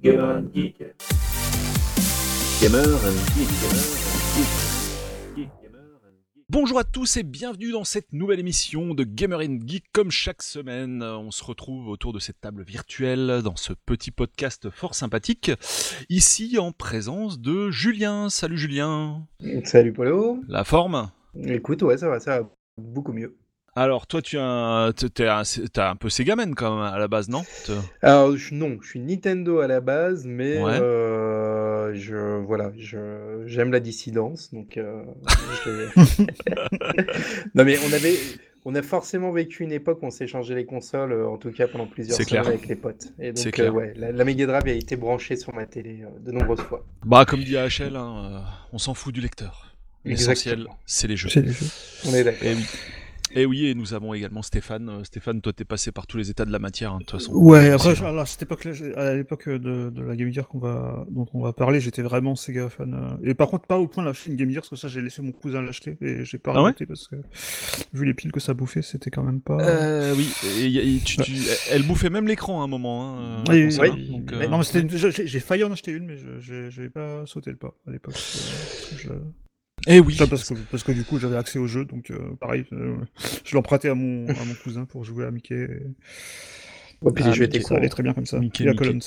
Gamer and Geek. Gamer and Geek. Gamer and Geek. Bonjour à tous et bienvenue dans cette nouvelle émission de Gamer and Geek. Comme chaque semaine, on se retrouve autour de cette table virtuelle dans ce petit podcast fort sympathique. Ici en présence de Julien. Salut Julien. Salut Polo. La forme? Écoute, ouais, ça va, ça va beaucoup mieux. Alors toi, tu as un, t'es un, t'as un peu Segamen quand même à la base, non? Te- Alors je- non, je suis Nintendo à la base, mais Ouais. euh, je voilà, je j'aime la dissidence, donc euh, non mais on avait on a forcément vécu une époque où on s'échangeait les consoles, euh, en tout cas pendant plusieurs C'est semaines clair. avec les potes. Et C'est donc clair. euh, ouais, la, la Mega Drive a été branchée sur ma télé euh, de nombreuses fois. Bah comme dit AHL, hein, euh, on s'en fout du lecteur. L'essentiel, Exactement. c'est les jeux. C'est les jeux. On est d'accord. Et oui. Et oui, et nous avons également Stéphane. Euh, Stéphane, toi, t'es passé par tous les états de la matière, hein, de toute façon. Ouais, après, je- alors, à cette à l'époque de, de la Game Gear qu'on va, dont on va parler, j'étais vraiment Sega fan. euh, Et par contre, pas au point d'acheter une Game Gear, parce que ça, j'ai laissé mon cousin l'acheter et j'ai pas Ah ouais parce que, vu les piles que ça bouffait, c'était quand même pas. Euh, oui, et y a- et tu- tu- elle bouffait même l'écran à un moment. Hein, Oui, oui, hein, donc, euh, Non, mais c'était une- j'ai failli en acheter une, mais je pas sauté le pas à l'époque. euh, je- Eh oui. Ça, parce, que, parce que du coup, j'avais accès au jeu, donc euh, pareil, euh, je l'empruntais à mon, à mon cousin pour jouer à Mickey. Et... Ouais, puis Ah, les jeux mais étaient Ça courts. allait très bien comme ça. Mickey, Et à Mickey. Collins.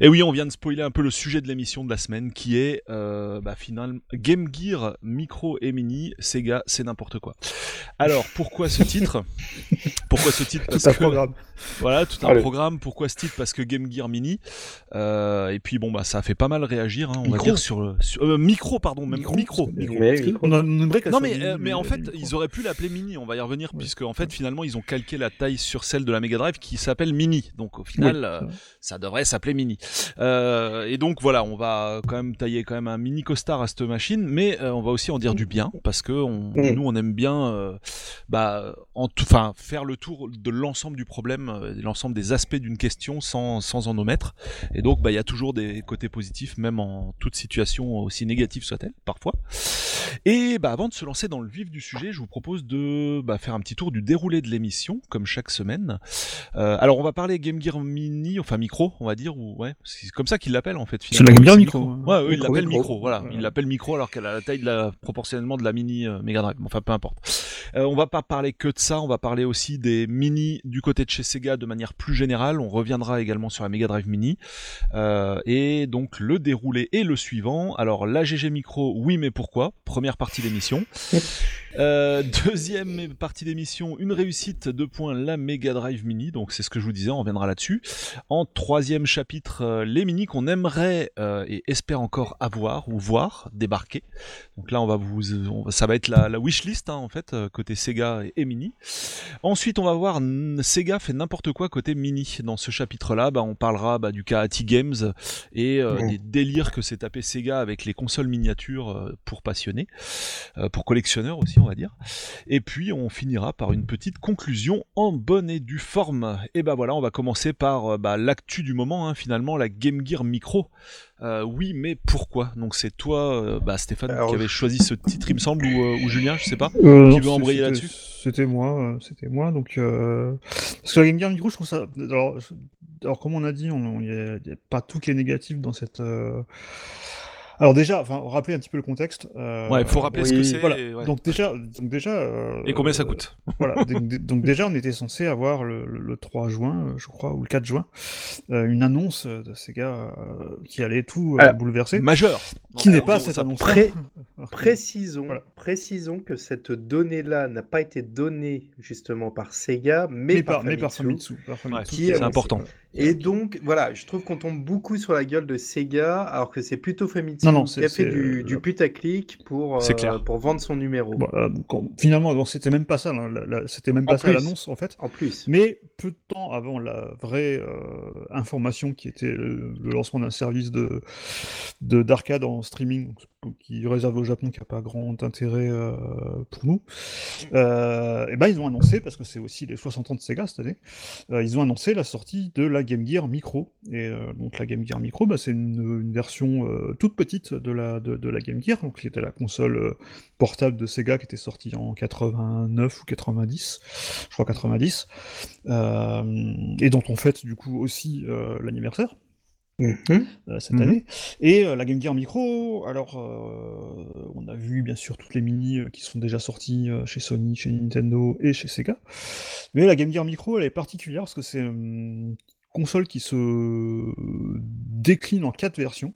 Et oui, on vient de spoiler un peu le sujet de l'émission de la semaine, qui est euh, bah, finalement Game Gear Micro et Mini, Sega, c'est n'importe quoi. Alors, pourquoi ce titre? Pourquoi ce titre? Tout un que- programme. Voilà, tout un Allez. programme. Pourquoi ce titre? Parce que Game Gear Mini. euh, et puis bon, bah ça a fait pas mal réagir, hein, on va Micro. dire sur le sur- euh, micro, pardon, même micro. Micro. Mais oui. on a- Non mais, mini, euh, mais en fait ils auraient pu l'appeler Mini, on va y revenir Ouais. puisque en fait finalement ils ont calqué la taille sur celle de la Mega Drive qui s'appelle Mini. Donc au final Oui, euh, ça devrait s'appeler Mini. Euh, et donc voilà, on va quand même tailler quand même un mini costard à cette machine, mais euh, on va aussi en dire du bien parce que on- Mm. nous on aime bien, euh, bah, en tout- enfin faire le tour de l'ensemble du problème, euh, l'ensemble des aspects d'une question sans, sans en omettre. Et donc bah il y a toujours des côtés positifs, même en toute situation aussi négative soit-elle parfois. Et bah avant de se lancer dans le vif du sujet, je vous propose de bah, faire un petit tour du déroulé de l'émission, comme chaque semaine. Euh, alors on va parler Game Gear Mini, enfin micro, on va dire, ou ouais, c'est comme ça qu'il l'appelle en fait. C'est la finalement, Game Micro. Ouais, eux, il Micro, l'appelle micro. micro. Voilà, Ouais. il l'appelle micro alors qu'elle a la taille de la proportionnellement de la Mini euh, Mega Drive. Enfin, peu importe. Euh, on va pas parler que de ça, on va parler aussi des Mini du côté de chez Sega de manière plus générale. On reviendra également sur la Mega Drive Mini. Euh, et donc le déroulé est le suivant. Alors la GG Micro, oui mais pourquoi? Première partie d'émission. Euh, deuxième partie d'émission, une réussite, deux points, la Mega Drive Mini, donc c'est ce que je vous disais, on reviendra là-dessus. En troisième chapitre, euh, les mini qu'on aimerait euh, et espère encore avoir ou voir débarquer. Donc là, on va vous, on ça va être la, la wishlist hein, en fait côté Sega et, et Mini. Ensuite, on va voir Sega fait n'importe quoi côté Mini. Dans ce chapitre-là, bah, on parlera bah, du Kahati Games et Mmh. des délires que s'est tapé Sega avec les consoles miniatures pour passionnés, pour collectionneurs aussi, on va dire. Et puis on finira par une petite conclusion en bonne et due forme. Et bah voilà, on va commencer par euh, bah, l'actu du moment, hein, finalement, la Game Gear Micro. Euh, oui, mais pourquoi? Donc c'est toi, euh, bah, Stéphane, Alors, qui avait je- choisi ce titre, il me semble, ou, euh, ou Julien, je sais pas. Qui veut embrayer là-dessus? C'était moi, c'était moi. Donc, parce que la Game Gear Micro, je trouve ça. Alors, je- alors comme on a dit, on- il n'y a, a pas tout qui est négatif dans cette. Alors déjà, enfin, rappeler un petit peu le contexte. euh, Ouais, il faut rappeler ce que c'est. Voilà. et, ouais. Donc déjà, donc déjà. euh, Et combien ça coûte Voilà. donc, déjà, on était censé avoir le, le- le 3 juin, euh, je crois, ou le 4 juin, euh, une annonce de Sega euh, qui allait tout bouleverser. Majeur Qui n'est pas cette annonce. Pré- Précisons, Voilà. précisons que cette donnée-là n'a pas été donnée justement par Sega, mais, Mais par, par, mais par Famitsu. Famitsu. par Famitsu, Qui qui est a c'est important. Et donc, voilà, je trouve qu'on tombe beaucoup sur la gueule de Sega, alors que c'est plutôt Famitsu Non, non, qui a fait du, euh, du putaclic pour, euh, pour vendre son numéro. Euh, finalement, bon, c'était même pas ça, la- c'était même En pas ça l'annonce en fait. En plus. Mais peu de temps avant la vraie euh, information qui était le, le lancement d'un service de de- d'arcade en streaming donc, qui réservé au Japon, qui n'a pas grand intérêt euh, pour nous, euh, et ben ils ont annoncé, parce que c'est aussi les 60 ans de Sega cette année, euh, ils ont annoncé la sortie de la Game Gear Micro. Et donc la Game Gear Micro, bah, c'est une, une version toute petite de la, de, de la Game Gear, donc qui était la console portable de Sega qui était sortie en 89 ou 90, je crois 90, euh, et dont on fête du coup aussi l'anniversaire. Mhm. euh, cette Mhm. année. Et euh, la Game Gear Micro, alors euh, on a vu bien sûr toutes les mini euh, qui sont déjà sorties euh, chez Sony, chez Nintendo et chez Sega. Mais la Game Gear Micro, elle est particulière parce que c'est une console qui se décline en quatre versions.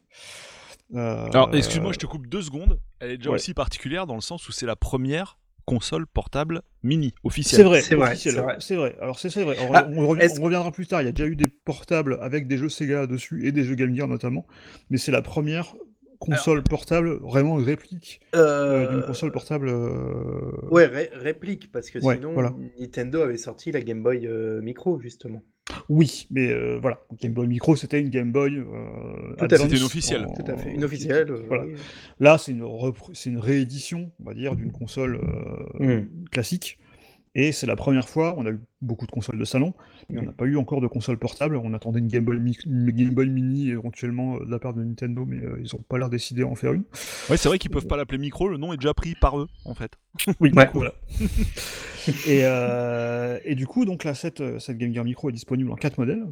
Euh, Alors, excuse-moi, je te coupe deux secondes. Elle est déjà ouais. aussi particulière dans le sens où c'est la première console portable mini officielle. C'est vrai, C'est vrai, officiel, c'est vrai. c'est vrai. Alors c'est c'est vrai. Alors, Ah, on, on reviendra plus tard. Il y a déjà eu des portables avec des jeux Sega dessus et des jeux Game Gear notamment, mais c'est la première console portable vraiment réplique euh, d'une console portable. euh, Ouais, ré- réplique, parce que Ouais, sinon, voilà. Nintendo avait sorti la Game Boy euh, Micro, justement. Oui, mais euh, voilà, Game Boy Micro, c'était une Game Boy. euh, Tout à fait. Advance C'était une officielle. en- Tout à fait. Une officielle. euh, voilà. oui. Là, c'est une, repr- une réédition, on va dire, d'une console euh, Mm. classique. Et c'est la première fois, on a eu beaucoup de consoles de salon, mais on n'a pas eu encore de console portable. On attendait une Game Boy, Mi- une Game Boy Mini éventuellement euh, de la part de Nintendo, mais euh, ils n'ont pas l'air décidé à en faire une. Ouais, c'est vrai qu'ils peuvent pas l'appeler micro, le nom est déjà pris par eux, en fait. Oui, Ouais. voilà. et, euh, et du coup, donc là, cette, cette Game Gear Micro est disponible en quatre modèles.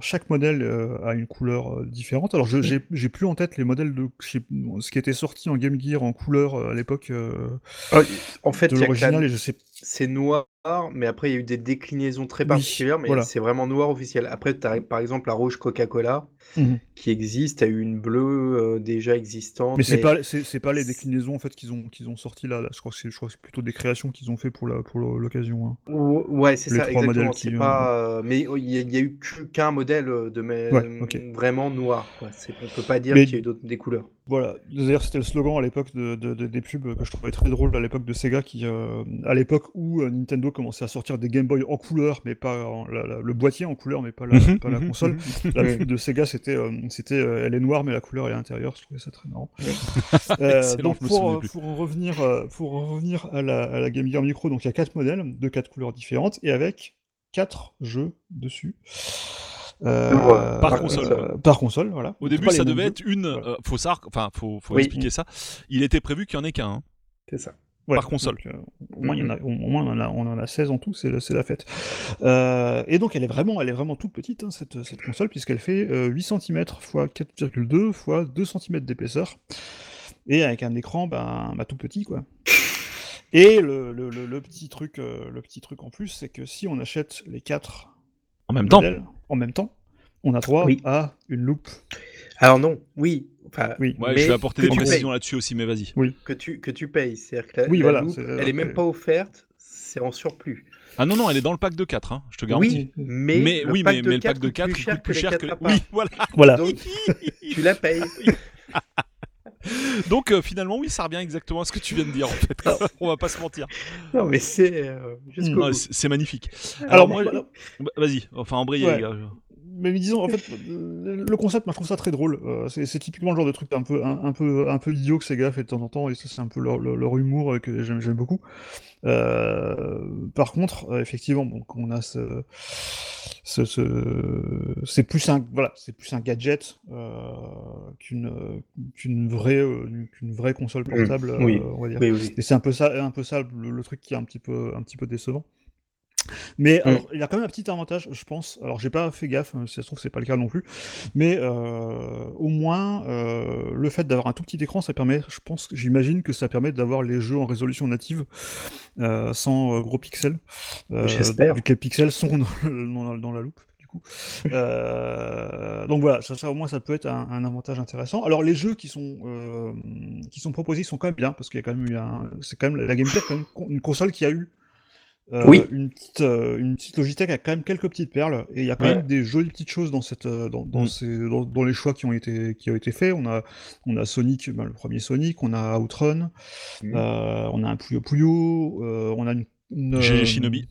Chaque modèle euh, a une couleur euh, différente. Alors, je- j'ai plus en tête les modèles de ce qui était sorti en Game Gear en couleur euh, à l'époque euh, Ah, En fait, l'original, et je sais c'est noir, mais après, il y a eu des déclinaisons très Oui, particulières, mais voilà. c'est vraiment noir officiel. Après, tu as par exemple la rouge Coca-Cola Mhm. qui existe, tu as eu une bleue euh, déjà existante. Mais c'est pas c'est c'est pas les déclinaisons en fait qu'ils ont qu'ils ont sorti là, là. Je crois que c'est je crois que c'est plutôt des créations qu'ils ont fait pour la pour l'occasion. hein. Ou- Ouais, c'est ça, trois modèles exactement. qui, euh, pas, euh, mais il y, a- il y a eu qu'un modèle de mais, Ouais, ok. vraiment noir. Quoi. C'est- On peut pas dire Mais- qu'il y a eu d'autres des couleurs. Voilà, d'ailleurs c'était le slogan à l'époque de, de- de- des pubs que je trouvais très drôle à l'époque de Sega, qui euh, à l'époque où Nintendo commençait à sortir des Game Boy en couleur, mais pas en- la- la- le boîtier en couleur, mais pas la, Mhm, pas la mhm, console. La pub de Sega c'était euh, c'était euh, elle est noire mais la couleur est à l'intérieur, je trouvais ça très marrant. Euh, Excellent, donc pour, pour en revenir euh, pour en revenir à la, à la Game Gear Micro, donc il y a quatre modèles de quatre couleurs différentes et avec quatre jeux dessus. Euh, Par par console. euh, par console, voilà. Au début, ça devait jeux. être une. Voilà. euh, faut enfin, faut, faut Oui. expliquer ça. Il était prévu qu'il y en ait qu'un. hein. C'est ça. Ouais, par console. donc, euh, au moins, il y en a, au moins on, en a, on en a 16 en tout, c'est la- fête. Euh, et donc, elle est vraiment, elle est vraiment toute petite, hein, cette, cette console, puisqu'elle fait euh, 8 cm x 4,2 x 2 cm d'épaisseur. Et avec un écran ben, bah, tout petit, quoi. Et le, le- le- le petit truc, euh, le petit truc en plus, c'est que si on achète les 4 En même temps. modèles en même temps, on a droit Oui. à une loupe. Alors non, oui. Enfin, Oui. Ouais, mais je vais apporter des précisions là-dessus aussi, mais vas-y. que tu, que tu payes. C'est-à-dire que la, Oui, la voilà, loupe, elle est même ok. pas offerte, c'est en surplus. Ah non, non, elle est dans le pack de 4, hein, je te garantis. Oui, mais, mais le oui, pack mais, le 4 pack de 4 coûte plus cher que les cher 4 que les. à part. Oui, voilà. Voilà. Donc, tu la payes. Donc euh, finalement, oui, ça revient exactement à ce que tu viens de dire en fait. On va pas se mentir. Non, mais c'est euh, c'est magnifique. Alors, Alors, moi, voilà. bah, vas-y, enfin embrayez Ouais. les gars. Mais disons, en fait, le concept, moi, je trouve ça très drôle. Euh, c'est typiquement le genre de truc un peu, un, un peu, un peu idiot que Sega fait de temps en temps, et ça, c'est un peu leur, leur- leur humour euh, que j'aime beaucoup. Euh, par contre, effectivement, donc, on a ce, ce, ce- c'est plus un, voilà, c'est plus un gadget euh, qu'une, qu'une vraie, qu'une vraie console Mm, portable, oui. on va dire. Oui, oui. Et c'est un peu ça, un peu ça le, le truc qui est un petit peu, un petit peu décevant. Mais Mm. alors, il y a quand même un petit avantage, je pense. Alors, j'ai pas fait gaffe, hein, si ça se trouve, c'est pas le cas non plus. Mais euh, au moins, euh, le fait d'avoir un tout petit écran, ça permet, je pense, j'imagine que ça permet d'avoir les jeux en résolution native euh, sans euh, gros pixels. Euh, J'espère. Vu que les pixels sont dans, la, dans la loupe. du coup. Euh, donc voilà, ça, ça, au moins ça peut être un, un avantage intéressant. Alors les jeux qui sont euh, qui sont proposés sont quand même bien parce qu'il y a quand même eu un, c'est quand même la Game Gear, quand même une console qui a eu euh, Oui. une petite euh, une petite Logitech a quand même quelques petites perles et il y a quand Ouais. même des jolies petites choses dans cette euh, dans, dans, Mm. ces, dans, dans les choix qui ont été qui ont été faits. On a on a Sonic, ben, le premier Sonic, on a Outrun, Mm. euh, on a un Puyo Puyo, on a une, une, Shinobi.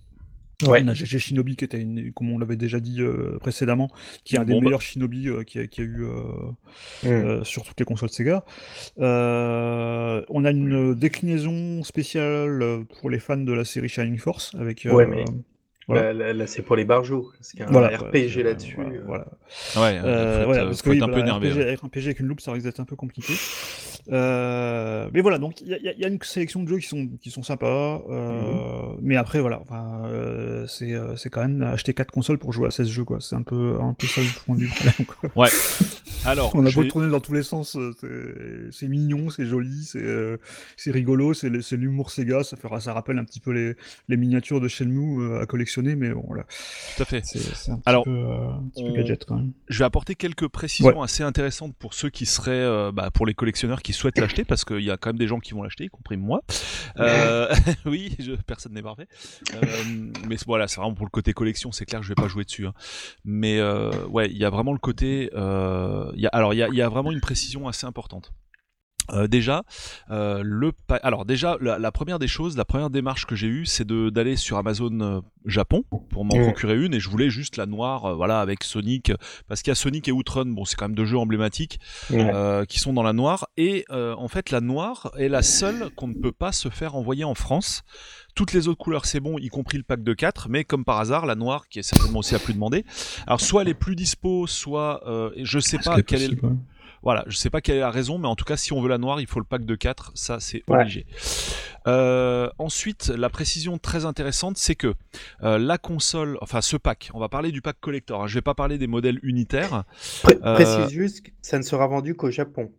Ouais. on a GG Shinobi qui était, une, comme on l'avait déjà dit euh, précédemment, qui est un des meilleurs Shinobi euh, qui, a, qui a eu euh, Mm. euh, sur toutes les consoles Sega. Euh, on a une déclinaison spéciale pour les fans de la série Shining Force avec. euh, Ouais, mais- voilà. Là, là, là, c'est pour les barjots. Parce qu'il y a un voilà, RPG euh, là-dessus. Voilà, voilà. Ouais, Euh, faut voilà, être, parce faut que être oui, un peu voilà, énervé. RPG, ouais. avec un PG avec une loupe, ça risque d'être un peu compliqué. Euh, mais voilà, donc il y, y a- une sélection de jeux qui sont, qui sont sympas. euh, Mais après, voilà, enfin, euh, c'est euh, c'est quand même acheter 4 consoles pour jouer à 16 jeux, quoi. C'est un peu, un peu ça le point de vue. quoi. Ouais. Alors, On a beau tourner dans tous les sens, euh, c'est- mignon, c'est joli, c'est euh, rigolo, c'est l'humour Sega, ça, fera, ça rappelle un petit peu les, les miniatures de Shenmue euh, à collectionner, mais bon, voilà. tout à fait. C'est un petit Alors, peu, euh, un petit peu gadget quand même. Je vais apporter quelques précisions assez intéressantes pour ceux qui seraient, euh, bah, pour les collectionneurs qui souhaitent l'acheter, parce qu'il y a quand même des gens qui vont l'acheter, y compris moi. Euh, oui, je, personne n'est parfait. Euh, mais voilà, c'est vraiment pour le côté collection, c'est clair que je vais pas jouer dessus. hein. Mais euh, ouais, il y a vraiment le côté. Euh, alors, il y a vraiment une précision assez importante. Euh, déjà, euh, le pa- alors déjà la, la première des choses, la première démarche que j'ai eue, c'est de d'aller sur Amazon euh, Japon pour m'en procurer une et je voulais juste la noire, euh, voilà, avec Sonic, parce qu'il y a Sonic et Outrun, bon c'est quand même deux jeux emblématiques euh, qui sont dans la noire et euh, en fait la noire est la seule qu'on ne peut pas se faire envoyer en France. Toutes les autres couleurs c'est bon, y compris le pack de 4, mais comme par hasard la noire qui est certainement aussi la plus demandée. Alors soit elle est plus dispo, soit euh, je sais Ce pas est quelle est le-. Voilà, je sais pas quelle est la raison, mais en tout cas, si on veut la noire, il faut le pack de 4, ça c'est Ouais. obligé. Euh, ensuite, la précision très intéressante, c'est que euh, la console, enfin ce pack, on va parler du pack collector, hein, je vais pas parler des modèles unitaires. Pré- euh, Précise juste ça ne sera vendu qu'au Japon.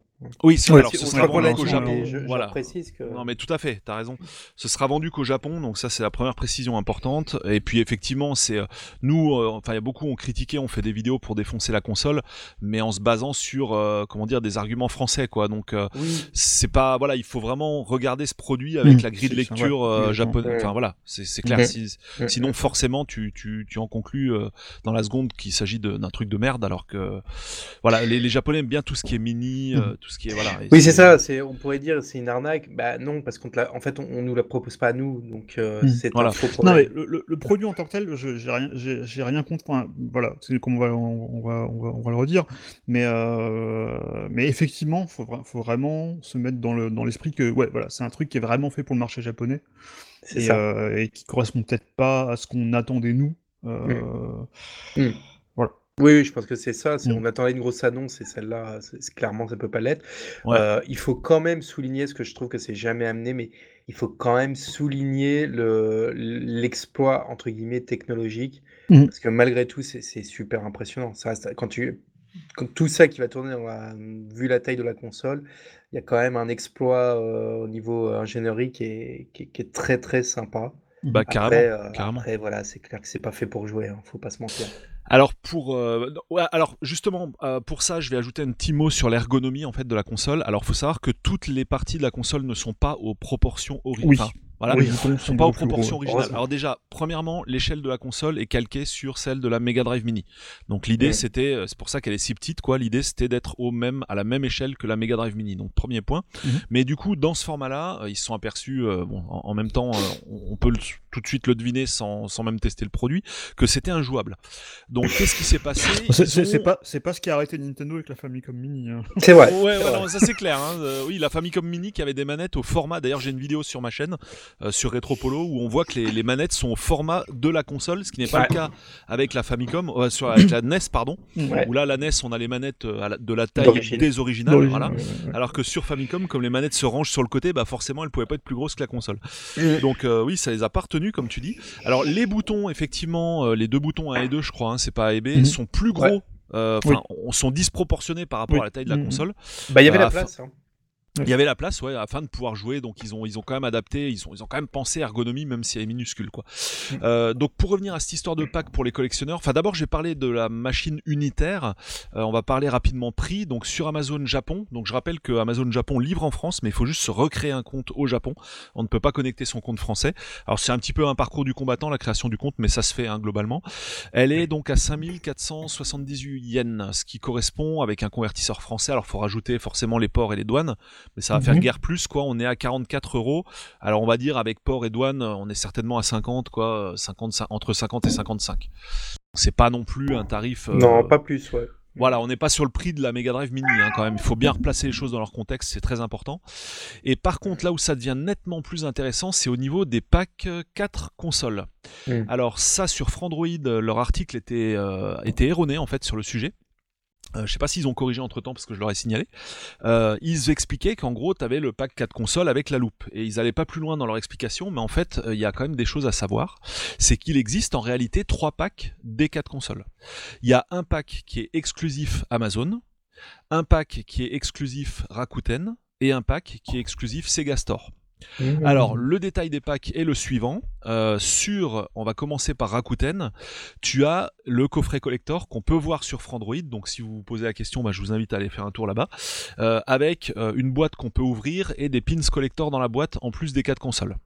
Oui, Ouais, alors ce on sera vendu qu'au Japon. Mais je, voilà. précise que. Non mais tout à fait, t'as raison. Ce sera vendu qu'au Japon, donc ça c'est la première précision importante. Et puis effectivement, c'est euh, nous, euh, enfin il y a beaucoup ont critiqué, on fait des vidéos pour défoncer la console, mais en se basant sur euh, comment dire des arguments français quoi. Donc euh, Oui. c'est pas voilà il faut vraiment regarder ce produit avec Mmh, la grille de lecture ouais, euh, japonaise enfin voilà c'est c'est clair si- Mhm. sinon forcément tu, tu, tu en conclus euh, dans la seconde qu'il s'agit de- d'un truc de merde alors que voilà les, les japonais aiment bien tout ce qui est mini euh, tout ce qui est voilà Oui, c'est ça. C'est, on pourrait dire c'est une arnaque. Bah non, parce qu'en en fait, on, on nous la propose pas à nous, donc euh, Hmm. c'est Voilà. un faux Non, mais problème. le, le- le produit en tant que tel, je- j'ai rien, j'ai rien contre. Enfin, voilà, c'est comme on va, on, on va, on va, on va le redire. Mais, euh, mais effectivement, faut, faut vraiment se mettre dans le, dans l'esprit que, ouais, voilà, c'est un truc qui est vraiment fait pour le marché japonais C'est et, ça. euh, et qui correspond peut-être pas à ce qu'on attendait nous. Euh, Mm. Oui, oui, je pense que c'est ça. c'est- Mm. On attendait une grosse annonce et celle-là, clairement, ça peut pas l'être. Ouais. Euh, il faut quand même souligner ce que je trouve que c'est jamais amené, mais il faut quand même souligner le, l'exploit entre guillemets technologique, Mhm. parce que malgré tout, c'est, super impressionnant. Ça quand tu, quand tout ça qui va tourner, dans la- vu la taille de la console, il y a quand même un exploit euh, au niveau euh, ingénierie qui est, qui est, qui est très très sympa. Bah Après, carrément euh, carrément après, voilà, c'est clair que c'est pas fait pour jouer, hein, faut pas se mentir. Alors pour euh, alors justement euh, pour ça je vais ajouter un petit mot sur l'ergonomie en fait de la console. Alors faut savoir que toutes les parties de la console ne sont pas aux proportions Oui. Voilà. Oui, ne sont pas aux proportions gros. originales. Alors déjà, premièrement, l'échelle de la console est calquée sur celle de la Mega Drive Mini. Donc l'idée Ouais. c'était, euh, c'est pour ça qu'elle est si petite quoi. L'idée c'était d'être au même, à la même échelle que la Mega Drive Mini. Donc premier point. Mhm. Mais du coup, dans ce format-là, euh, ils se sont aperçus, euh, bon, en, en même temps, euh, on on peut le- tout de suite le deviner sans, sans même tester le produit, que c'était injouable. Donc qu'est-ce qui s'est passé? C'est Ils c'est- c'est ont- pas, c'est pas ce qui a arrêté Nintendo avec la Famicom Mini. hein. C'est vrai. Ouais, c'est ouais, vrai. non, ça c'est clair. Hein. Euh, oui, la Famicom Mini qui avait des manettes au format. D'ailleurs, j'ai une vidéo sur ma chaîne euh, sur Retropolo où on voit que les, les manettes sont au format de la console, ce qui n'est pas Ouais. le cas avec la Famicom, euh, sur avec la NES, pardon. Ouais. Où là, la NES, on a les manettes euh, la- de la taille des originales. Voilà. Alors que sur Famicom, comme les manettes se rangent sur le côté, bah forcément, elles pouvaient pas être plus grosses que la console. Donc oui, ça les a pas retenus, comme tu dis. Alors les boutons, effectivement, les deux boutons A et 2, je crois, hein, c'est pas A et B, Mhm. sont plus gros. Ouais. euh, sont disproportionnés par rapport Oui. à la taille de la Mhm. console. Bah, il y avait Bah, la place. hein. Il y avait la place, ouais, afin de pouvoir jouer. Donc ils ont, ils ont quand même adapté, ils ont, ils ont quand même pensé ergonomie, même si elle est minuscule, quoi. Euh, donc pour revenir à cette histoire de pack pour les collectionneurs, enfin d'abord j'ai parlé de la machine unitaire. Euh, on va parler rapidement prix. Donc sur Amazon Japon. Donc je rappelle que Amazon Japon livre en France, mais il faut juste se recréer un compte au Japon. On ne peut pas connecter son compte français. Alors c'est un petit peu un parcours du combattant, la création du compte, mais ça se fait hein, globalement. Elle est donc à 5478 yens, ce qui correspond avec un convertisseur français. Alors faut rajouter forcément les ports et les douanes, mais ça va faire Mhm. guère plus quoi. On est à 44 euros. Alors on va dire avec port et douane, on est certainement à 50 quoi, 50 entre 50 et 55. C'est pas non plus un tarif. euh, Non, pas plus, ouais. voilà, on n'est pas sur le prix de la Mega Drive Mini hein, quand même. Il faut bien replacer les choses dans leur contexte, c'est très important. Et par contre, là où ça devient nettement plus intéressant, c'est au niveau des packs 4 consoles. Mm. Alors ça, sur Frandroid, euh, leur article était, euh, était erroné en fait sur le sujet. Euh, je sais pas s'ils ont corrigé entre temps parce que je leur ai signalé. Euh, ils expliquaient qu'en gros, tu avais le pack 4 consoles avec la loupe. Et ils allaient pas plus loin dans leur explication, mais en fait, euh, il y a quand même des choses à savoir. C'est qu'il existe en réalité trois packs des 4 consoles. Il y a un pack qui est exclusif Amazon. un pack qui est exclusif Rakuten et un pack qui est exclusif Sega Store. Mmh. Alors, le détail des packs est le suivant. Euh, sur, on va commencer par Rakuten. Tu as le coffret collector qu'on peut voir sur Frandroid. Donc, si vous vous posez la question, bah, je vous invite à aller faire un tour là-bas. Euh, avec euh, une boîte qu'on peut ouvrir et des pins collector dans la boîte en plus des quatre consoles.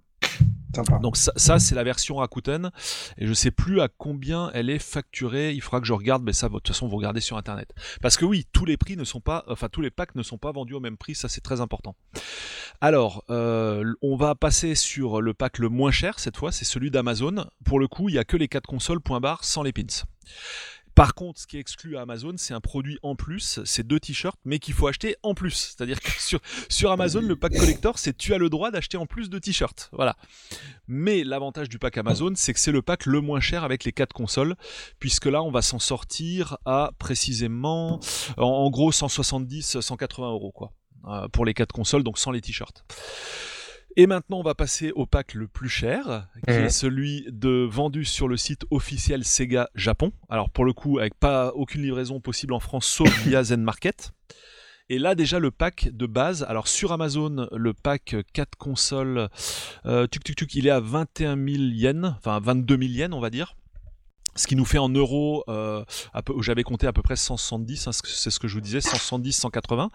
Donc ça, c'est la version Rakuten et je sais plus à combien elle est facturée. Il faudra que je regarde, mais ça, de toute façon, vous regardez sur internet. Parce que oui, tous les prix ne sont pas, enfin tous les packs ne sont pas vendus au même prix. Ça, c'est très important. Alors, euh, on va passer sur le pack le moins cher cette fois. C'est celui d'Amazon. Pour le coup, il y a que les quatre consoles point barre sans les pins. Par contre, ce qui est exclu à Amazon, c'est un produit en plus, c'est deux t-shirts, mais qu'il faut acheter en plus. C'est-à-dire que sur, Amazon, le pack collector, c'est tu as le droit d'acheter en plus de t-shirts. Voilà. Mais l'avantage du pack Amazon, c'est que c'est le pack le moins cher avec les quatre consoles, puisque là, on va s'en sortir à précisément, en, en gros, 170, 180 euros, quoi. euh, pour les quatre consoles, donc sans les t-shirts. Et maintenant, on va passer au pack le plus cher, qui Mhm. est celui de vendu sur le site officiel Sega Japon. Alors pour le coup, avec pas aucune livraison possible en France, sauf via Zen Market. Et là déjà le pack de base, alors sur Amazon, le pack 4 consoles, euh, tuc, tuc, tuc, il est à 21 000 yens, enfin 22 000 yens on va dire. Ce qui nous fait en euros, euh, j'avais compté à peu près 170, hein, c'est ce que je vous disais, 170, 180.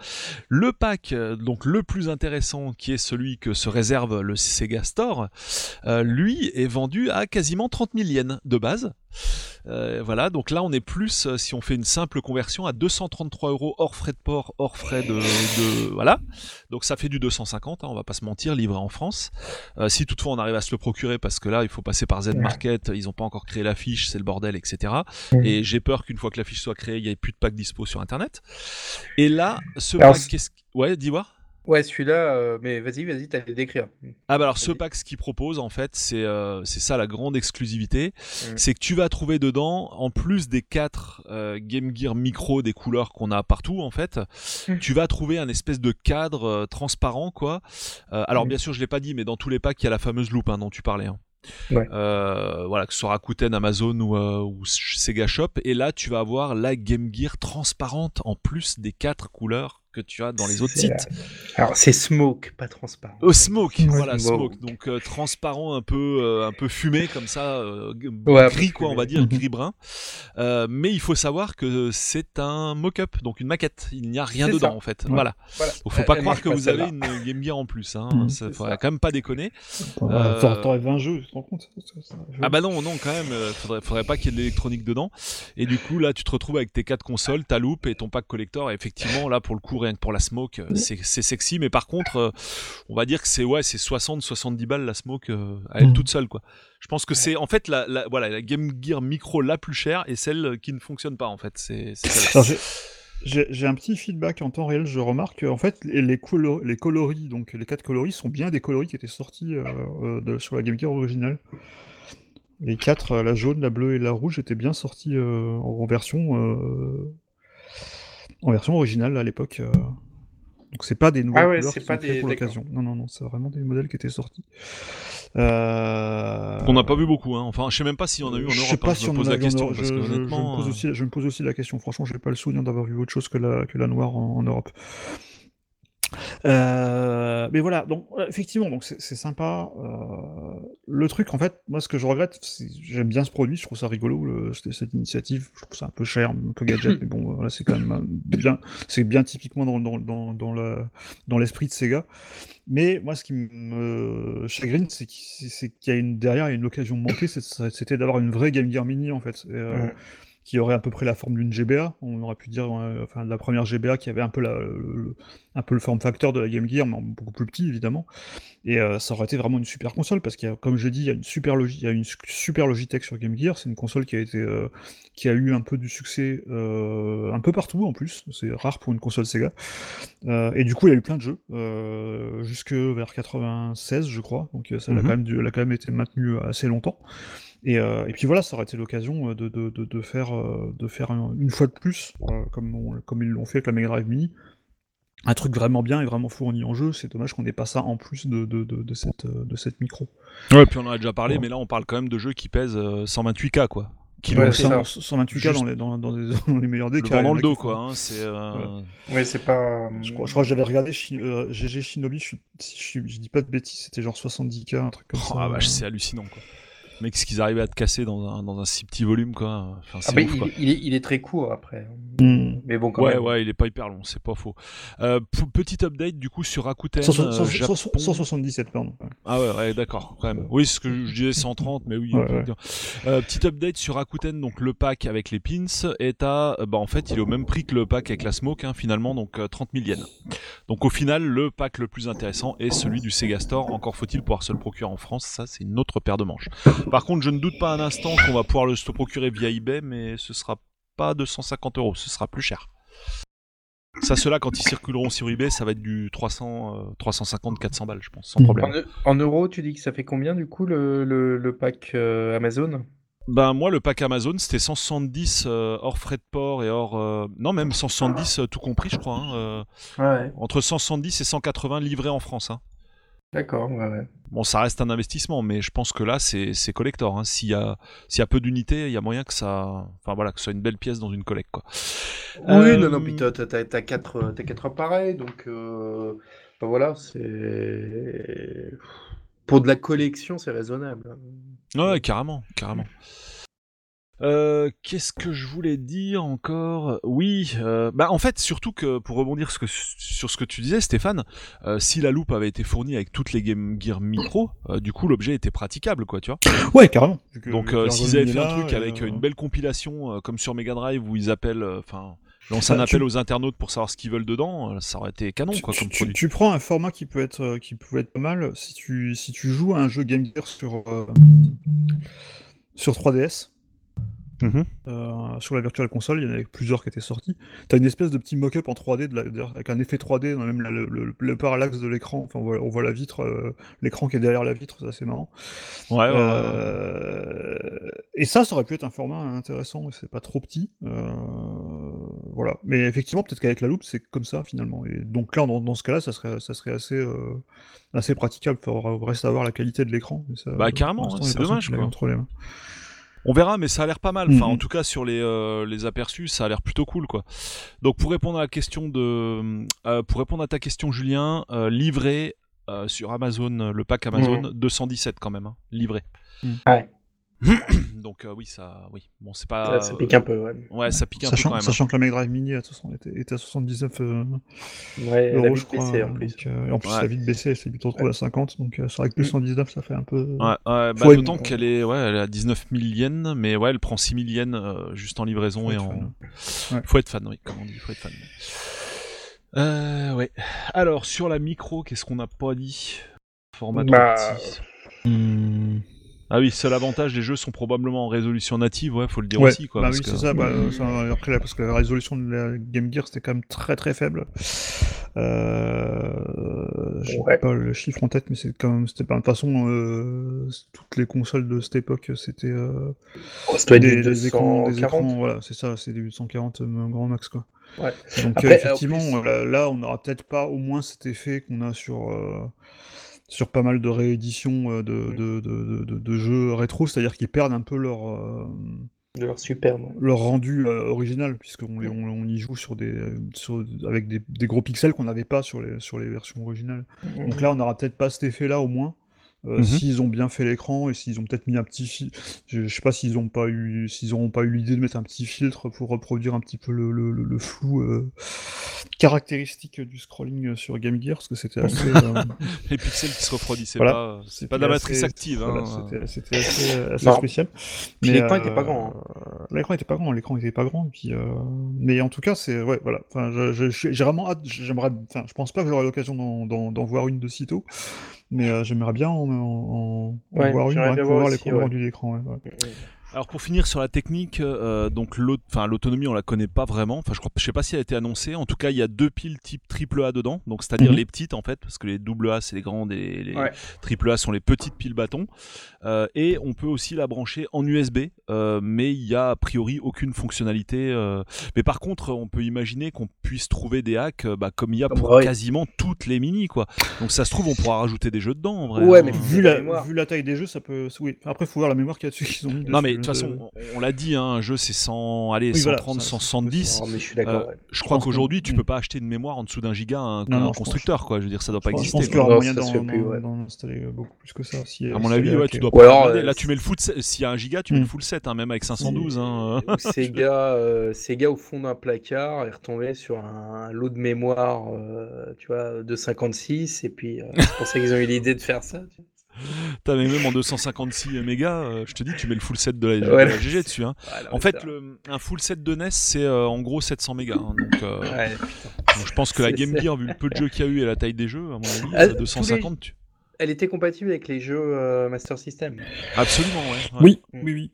Le pack, euh, donc le plus intéressant, qui est celui que se réserve le Sega Store, euh, lui est vendu à quasiment 30 000 yens de base. Euh, voilà, donc là on est plus, euh, si on fait une simple conversion, à 233 euros hors frais de port, hors frais de, de- voilà. Donc ça fait du 250, hein, on va pas se mentir, livré en France. Euh, si toutefois on arrive à se le procurer, parce que là il faut passer par Z Market, ils ont pas encore créé la fiche, c'est le bordel, etc. Et j'ai peur qu'une fois que la fiche soit créée, il n'y ait plus de pack dispo sur Internet. Et là, ce Alors, pack, qu'est-ce Ouais, dis-moi. Ouais, celui-là, euh, mais vas-y, vas-y, t'allais le décrire. Ah bah alors ce pack ce qu'il propose en fait c'est euh, c'est ça la grande exclusivité Mm. c'est que tu vas trouver dedans en plus des quatre euh, Game Gear Micro des couleurs qu'on a partout en fait Mm. tu vas trouver un espèce de cadre transparent quoi alors Mm. bien sûr je l'ai pas dit mais dans tous les packs il y a la fameuse loupe hein, dont tu parlais hein. Ouais. Euh, voilà que ce soit Rakuten, Amazon ou, euh, ou Sega Shop et là tu vas avoir la Game Gear transparente en plus des quatre couleurs que tu as dans les autres sites Alors, c'est smoke, pas transparent. Oh, smoke, voilà, Smoke. smoke. Donc euh, transparent, un peu, euh, un peu fumé comme ça, euh, Ouais, gris quoi, on va dire, Mhm. gris brun. Euh, mais il faut savoir que c'est un mock-up, donc une maquette. Il n'y a rien dedans ça. en fait. Ouais. Voilà. Voilà. Donc faut pas croire que vous avez une Game Gear en plus. Hein. Ça C'est faudrait ça. quand même pas déconner. Euh, T'aurais t'aurais 20 jeux, tu te rends compte Ah bah non, non, quand même, euh, faudrait, faudrait pas qu'il y ait de l'électronique dedans. Et du coup, là, tu te retrouves avec tes quatre consoles, ta loupe et ton pack collector. Et effectivement, là, pour le coup, pour la smoke, euh, c'est sexy. Mais par contre, euh, on va dire que c'est ouais, c'est 60-70 balles la smoke euh, à elle Mhm. toute seule, quoi. Je pense que c'est en fait la, la- voilà, la Game Gear Micro la plus chère et celle qui ne fonctionne pas, en fait. C'est j'ai- un petit feedback en temps réel, je remarque en fait les, les, colo- les coloris, donc les quatre coloris sont bien des coloris qui étaient sortis euh, de- sur la Game Gear originale. Les quatre, la jaune, la bleue et la rouge, étaient bien sortis euh, en version euh, en version originale à l'époque. euh. Donc c'est pas des nouvelles Ah ouais, couleurs qui pas sont des- pour l'occasion. Non non non, c'est vraiment des modèles qui étaient sortis. Euh, On n'a pas vu beaucoup, hein. Enfin, je sais même pas s'il y en a eu en je Europe. sais pas hein, si je on pose a la question Je, que je- je me honnêtement, pose aussi, je me pose aussi la question. Franchement, j'ai pas le souvenir d'avoir vu autre chose que la, que la noire en, en Europe. Euh, mais voilà, donc euh, effectivement, donc c'est sympa. Euh, le truc, en fait, moi, ce que je regrette, j'aime bien ce produit, je trouve ça rigolo, le- cette, initiative. Je trouve ça un peu cher, un peu gadget, mais bon, voilà, c'est quand même bien, c'est bien typiquement dans, dans, dans, dans le- dans l'esprit de Sega. Mais moi, ce qui me chagrine, c'est qu'il y a une derrière, il y a une occasion manquée, c'était d'avoir une vraie Game Gear Mini en fait. Et, euh, Ouais. Qui aurait à peu près la forme d'une GBA. On aurait pu dire, euh, enfin, la première GBA qui avait un peu, la, le, un peu le form factor de la Game Gear, mais beaucoup plus petit évidemment. Et euh, ça aurait été vraiment une super console parce qu'il y a, comme je dis, il y a une super, logi il y a une su- super Logitech sur Game Gear. C'est une console qui a été, euh, qui a eu un peu du succès euh, un peu partout en plus. C'est rare pour une console Sega. Et du coup, il y a eu plein de jeux jusque vers 96, je crois. Donc ça elle a Mhm. quand même, dû- elle a quand même été maintenue assez longtemps. Et, euh, et puis voilà, ça aurait été l'occasion euh, de, de, de, de faire, euh, de faire un- une fois de plus, euh, comme, on- comme ils l'ont fait avec la Mega Drive Mini, un truc vraiment bien et vraiment fourni en jeu. C'est dommage qu'on n'ait pas ça en plus de, de, de, de cette, de cette micro. Ouais, puis on en a déjà parlé, Ouais. mais là on parle quand même de jeux qui pèsent euh, 128K quoi. qui Ouais, l'ont c'est fait ça. 128K Juste- dans les, dans, dans des- dans les meilleurs des le cas. dans le dos, quoi. hein, c'est, euh, Ouais, c'est pas. Je crois, je crois que j'avais regardé Shi- euh, GG Shinobi, je, je, je dis pas de bêtises, c'était genre 70k, un truc comme Oh, ça. ah, vache, c'est hallucinant, quoi. Mec, ce qu'ils arrivaient à te casser dans un, dans un si petit volume, quoi? Enfin, c'est Ah, bah, ouf, il, quoi. il est, il est très court après. Mais bon, quand Ouais, même. ouais, il est pas hyper long, c'est pas faux. Euh, petit update du coup sur Rakuten Cent- euh, 177, pardon. Ah ouais, ouais d'accord, quand même. Oui, ce que je disais 130, mais oui. Ouais. Euh, petit update sur Rakuten, donc le pack avec les pins est à, euh, bah en fait, il est au même prix que le pack avec la smoke, hein, finalement, donc euh, 30 000 yens. Donc au final, le pack le plus intéressant est celui du Sega Store. Encore faut-il pouvoir se le procurer en France, ça c'est une autre paire de manches. Par contre, je ne doute pas un instant qu'on va pouvoir le se procurer via eBay, mais ce sera pas 250 euros, ce sera plus cher. Ça, ceux-là, quand ils circuleront sur eBay, ça va être du 300, euh, 350, 400 balles, je pense, sans Mhm. problème. En, eu- en euros, tu dis que ça fait combien du coup le, le, le pack euh, Amazon? Ben moi le pack Amazon c'était 170 euh, hors frais de port et hors euh, non même 170 euh, tout compris je crois hein, euh, Ouais. entre 170 et 180 livrés en France hein. D'accord, ouais, ouais. Bon ça reste un investissement mais je pense que là c'est collector hein. s'il y a s'il y a peu d'unités il y a moyen que ça enfin voilà que ce soit une belle pièce dans une collecte quoi. Oui, Euh, non, non, puis t'as, t'as, t'as- t'as quatre, t'as quatre appareils, donc euh, ben voilà, c'est. Pour de la collection, c'est raisonnable. Ouais, carrément, carrément. Euh, Qu'est-ce que je voulais dire encore? Oui, euh, bah en fait surtout que pour rebondir ce que- sur ce que tu disais Stéphane, euh, si la loupe avait été fournie avec toutes les Game Gear Micro, euh, du coup l'objet était praticable quoi, tu vois. Ouais, carrément. Donc euh, s'ils avaient fait un truc avec euh, une belle compilation euh, comme sur Mega Drive où ils appellent, euh, enfin lancent un Bah, tu- appel aux internautes pour savoir ce qu'ils veulent dedans, ça aurait été canon tu, quoi tu- comme tu- produit. tu prends un format qui peut être qui pouvait être pas mal si tu si tu joues à un jeu Game Gear sur euh, sur 3DS. Mhm. euh, sur la Virtual Console, il y en avait plusieurs qui étaient sortis. T'as une espèce de petit mock-up en 3D de la- d'ailleurs, avec un effet 3D, dans même la- le, le- le parallaxe de l'écran. Enfin, on voit, on voit la vitre, euh, l'écran qui est derrière la vitre, c'est assez marrant. Ouais, ouais. Euh, Et ça, ça aurait pu être un format intéressant, c'est pas trop petit. Voilà. Mais effectivement, peut-être qu'avec la loupe, c'est comme ça finalement. Et donc là, dans, dans ce cas-là, ça serait, ça serait assez, assez praticable. Il reste à voir la qualité de l'écran. ça- Bah, carrément, c'est dommage, quoi. entre les mains. On verra, mais ça a l'air pas mal. Enfin, en tout cas, sur les, euh, les aperçus, ça a l'air plutôt cool, quoi. Donc, pour répondre à la question de, euh, pour répondre à ta question, Julien, euh, livré sur Amazon, le pack Amazon, 217 quand même, hein, livré. Ouais. Donc, euh, oui, ça, oui. Bon, c'est pas. Ça, ça pique un peu, ouais. Ouais, ça pique un Sachant, peu quand même. hein. sachant que la Mega Drive Mini à 60 était, était à 79 euh, Ouais, elle a euros, vite je crois. baissé en plus. donc, euh, et en plus, Ouais. elle a vite baissé, elle s'est vite retrouvée à 50. Donc, euh, c'est vrai que 219, ça fait un peu. Ouais, ouais, bah, d'autant qu'elle est, ouais, elle est à 19 000 yens, mais ouais, elle prend 6 000 yens euh, juste en livraison Faut et en. fan. Ouais. Faut être fan, oui, comme on dit, faut être fan. Euh, ouais. Alors, sur la micro, qu'est-ce qu'on n'a pas dit? Format Bah. Ah oui, seul avantage, les jeux sont probablement en résolution native, ouais, faut le dire Ouais, aussi, quoi. bah parce oui, que- c'est ça, bah, euh, ça, Après, là, parce que la résolution de la Game Gear, c'était quand même très très faible. Euh, Ouais. sais pas le chiffre en tête, mais c'est quand même, c'était pas de toute façon, euh, toutes les consoles de cette époque, c'était euh, oh, des, écrans, des 240. écrans, voilà, c'est ça, c'est des 840 euh, grand max quoi. Ouais. Donc Après, euh, effectivement, plus- là, là, on n'aura peut-être pas au moins cet effet qu'on a sur euh, sur pas mal de rééditions euh, de, Mm. de, de, de- de jeux rétro, c'est-à-dire qu'ils perdent un peu leur euh, De leur super, leur rendu euh, original, puisqu'on les- on, on y joue sur des, sur- avec des, des gros pixels qu'on n'avait pas sur les, sur les versions originales. Donc là, on n'aura peut-être pas cet effet-là au moins. Euh, Mhm. S'ils ont bien fait l'écran et s'ils ont peut-être mis un petit filtre, je, je sais pas s'ils ont pas eu, s'ils n'auront pas eu l'idée de mettre un petit filtre pour reproduire un petit peu le, le- le- le flou euh, caractéristique du scrolling sur Game Gear, parce que c'était assez, euh, Les pixels qui se refroidissaient Voilà. pas, c'est c'était pas de la assez- matrice active. voilà, hein. c'était- C'était assez, assez Non. spécial. Puis l'écran était euh, pas grand, L'écran était pas grand, l'écran était pas grand. et Puis, euh, mais en tout cas, c'est ouais, voilà. Enfin, je- je- je- j'ai vraiment hâte. J'aimerais. Enfin, je pense pas que j'aurai l'occasion d'en- d'en d'en voir une de sitôt, mais euh, j'aimerais bien en, en- en Ouais, voir une, bien voir voir aussi, l'écran ouais. rendu d'écran. ouais, ouais. Alors pour finir sur la technique, euh, donc l'autonomie on la connaît pas vraiment. Enfin je crois, je sais pas si elle a été annoncée. En tout cas il y a deux piles type triple A dedans, donc c'est-à-dire Mhm. les petites en fait, parce que les double A c'est les grandes et les Ouais. triple A sont les petites piles bâtons. Euh, et on peut aussi la brancher en USB, euh, mais il y a a priori aucune fonctionnalité. euh. Mais par contre on peut imaginer qu'on puisse trouver des hacks, euh, bah, comme il y a pour Ouais. quasiment toutes les mini quoi. Donc ça se trouve on pourra rajouter des jeux dedans en vrai. Ouais, hein. mais Vu la la, mémoire. vu la taille des jeux, ça peut. Oui. Après, faut voir la mémoire qu'il y a dessus qu'ils ont mis. Non mais de toute de- façon, on, on l'a dit, hein, un jeu c'est 100, allez, Oui, voilà, 130, ça, 170. Non, mais je suis d'accord. Euh, je crois qu'aujourd'hui, tu Mm. peux pas acheter une mémoire en dessous d'un giga un, Non, un non, je pense- constructeur, quoi. Je veux dire, ça doit pas exister. Je pense qu'il y moyen d'en installer beaucoup plus que ça. Si, À mon si avis, ouais, tu dois pas alors, euh, Là, tu mets le foot, s'il y a un giga, tu mets Mm. le full set, hein, même avec 512. Hein. Ou Sega, euh, Sega au fond d'un placard est retombé sur un, lot de mémoire, euh, tu vois, de 56, et puis euh, c'est pour ça qu'ils ont eu l'idée de faire ça. T'as même en 256 mégas, euh, je te dis, tu mets le full set de la, de Ouais, la GG dessus. Hein. Voilà, En fait, le- un full set de NES, c'est euh, en gros 700 mégas. hein. donc, euh, Ouais. donc je pense que la Game Gear, vu le peu de jeux qu'il y a eu et la taille des jeux, à mon avis, Ah, euh, tous les- 250, tu- Elle était compatible avec les jeux euh, Master System. absolument, ouais. ouais. Oui, Mm. oui, oui.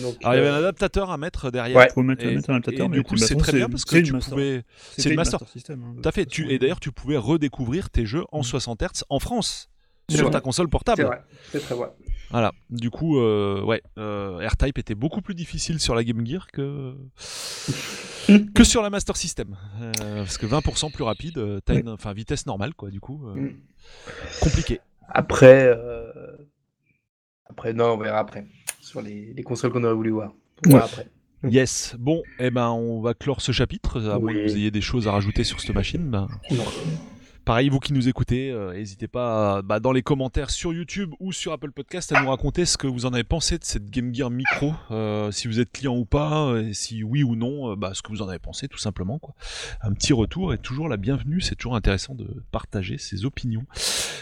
Donc, Alors, il y avait un adaptateur à mettre derrière. Ouais. Faut mettre, Et, mettre un adaptateur, et mais du coup, c'est très bien parce que tu Master- pouvais. c'est le une Master- System. hein, à fait. Tu... Et d'ailleurs, tu pouvais redécouvrir tes jeux en 60 Hz en France sur ta console c'est portable. vrai, c'est très vrai. Voilà. Du coup, euh, ouais, euh, R-Type était beaucoup plus difficile sur la Game Gear que que sur la Master System, Euh, parce que 20% plus rapide, euh, t'as une, enfin vitesse normale quoi. Du coup, euh, Mm. compliqué. Après, après, non, on verra après. Sur les, les consoles qu'on aurait voulu voir. On verra après. Yes. Bon, eh ben, on va clore ce chapitre. À moins que vous ayez des choses à rajouter sur cette machine. Ben, Non. Pareil, vous qui nous écoutez, euh, n'hésitez pas bah, dans les commentaires sur YouTube ou sur Apple Podcast à nous raconter ce que vous en avez pensé de cette Game Gear Micro, euh, si vous êtes client ou pas, et si oui ou non, euh, bah, ce que vous en avez pensé tout simplement. Un petit retour est toujours la bienvenue, c'est toujours intéressant de partager ses opinions.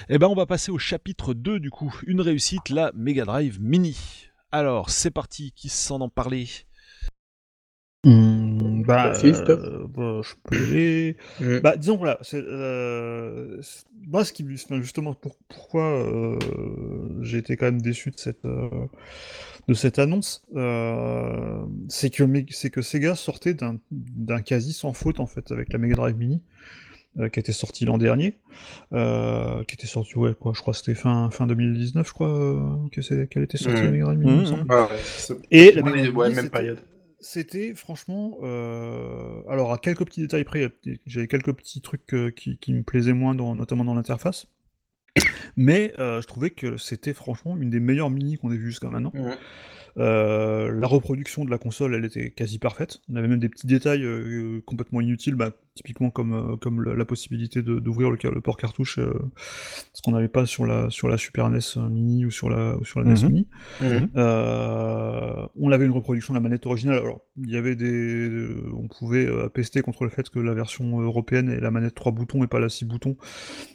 Et ben on va passer au chapitre 2 du coup, une réussite, la Mega Drive Mini. Alors c'est parti, qui s'en en parler? Hmm, bah, Baptiste euh, bah, je peux y aller. Mm. Bah, disons, voilà, c'est, euh, moi, ce qui, me- enfin, justement, pour- pourquoi euh, j'ai été quand même déçu de cette, euh, de cette annonce, euh, c'est que, c'est que Sega sortait d'un, quasi sans faute, en fait, avec la Mega Drive Mini, qui était sortie l'an dernier, qui était sortie, ouais, quoi, je crois que c'était fin, fin 2019, je crois, qu'elle était sortie, Mhm. la Mega Drive Mini, il me semble. Ah ouais, Et la Ouais, Mega Drive ouais, Mini, même période. C'était franchement, euh, alors à quelques petits détails près, j'avais quelques petits trucs euh, qui, qui me plaisaient moins, dans- notamment dans l'interface. Mais euh, je trouvais que c'était franchement une des meilleures mini qu'on ait vues jusqu'à maintenant. La reproduction de la console, elle était quasi parfaite. On avait même des petits détails complètement inutiles, bah, typiquement comme, euh, comme la, la possibilité d'ouvrir le, port cartouche, euh, ce qu'on n'avait pas sur la, sur la Super NES Mini ou sur la, ou sur la NES Mhm. Mini. Mhm. Euh, on avait une reproduction de la manette originale. Alors, il y avait des, on pouvait euh, pester contre le fait que la version européenne est la manette 3 boutons et pas la 6 boutons.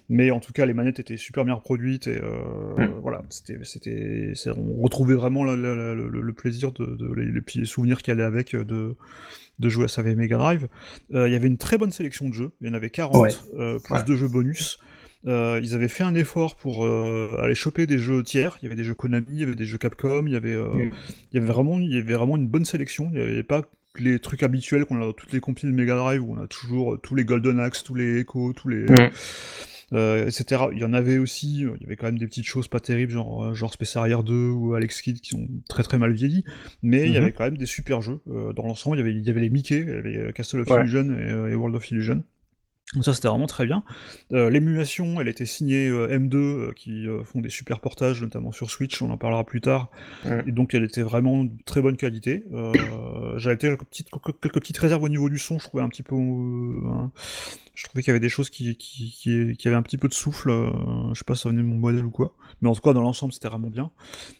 Mais en tout cas, les manettes étaient super bien reproduites et euh, Mm. voilà, c'était, c'était, c'est- on retrouvait vraiment la- le, le plaisir de, de- les, souvenirs qui allaient avec euh, de, de jouer à sa Mega Drive. Euh, il y avait une très bonne sélection de jeux. Il y en avait 40, Ouais. euh, plus Ouais. de jeux bonus. Euh, ils avaient fait un effort pour aller choper des jeux tiers. Il y avait des jeux Konami, il y avait des jeux Capcom, il y avait, Mm. il y avait vraiment, il y avait vraiment une bonne sélection. Il n'y avait pas les trucs habituels qu'on a dans toutes les compiles Mega Drive où on a toujours tous les Golden Axe, tous les Echo, tous les, Mm. Euh, etc. Il y en avait aussi. euh, Il y avait quand même des petites choses pas terribles, genre euh, genre Space Harrier 2 ou Alex Kidd qui sont très très mal vieillis. Mais il y Mhm. avait quand même des super jeux. Dans l'ensemble, il y avait il y avait les Mickey, il y avait Castle of Ouais. Illusion et, et World of Illusion. Donc ça c'était vraiment très bien. Euh, L'émulation, elle était signée euh, M2 euh, qui font des super portages, notamment sur Switch, on en parlera plus tard. Et donc elle était vraiment de très bonne qualité. J'avais quelques petites, quelques petites réserves au niveau du son, je trouvais un petit peu... hein, je trouvais qu'il y avait des choses qui, qui, qui, qui avaient un petit peu de souffle. euh, je sais pas si ça venait de mon modèle ou quoi. Mais en tout cas, dans l'ensemble, c'était vraiment bien.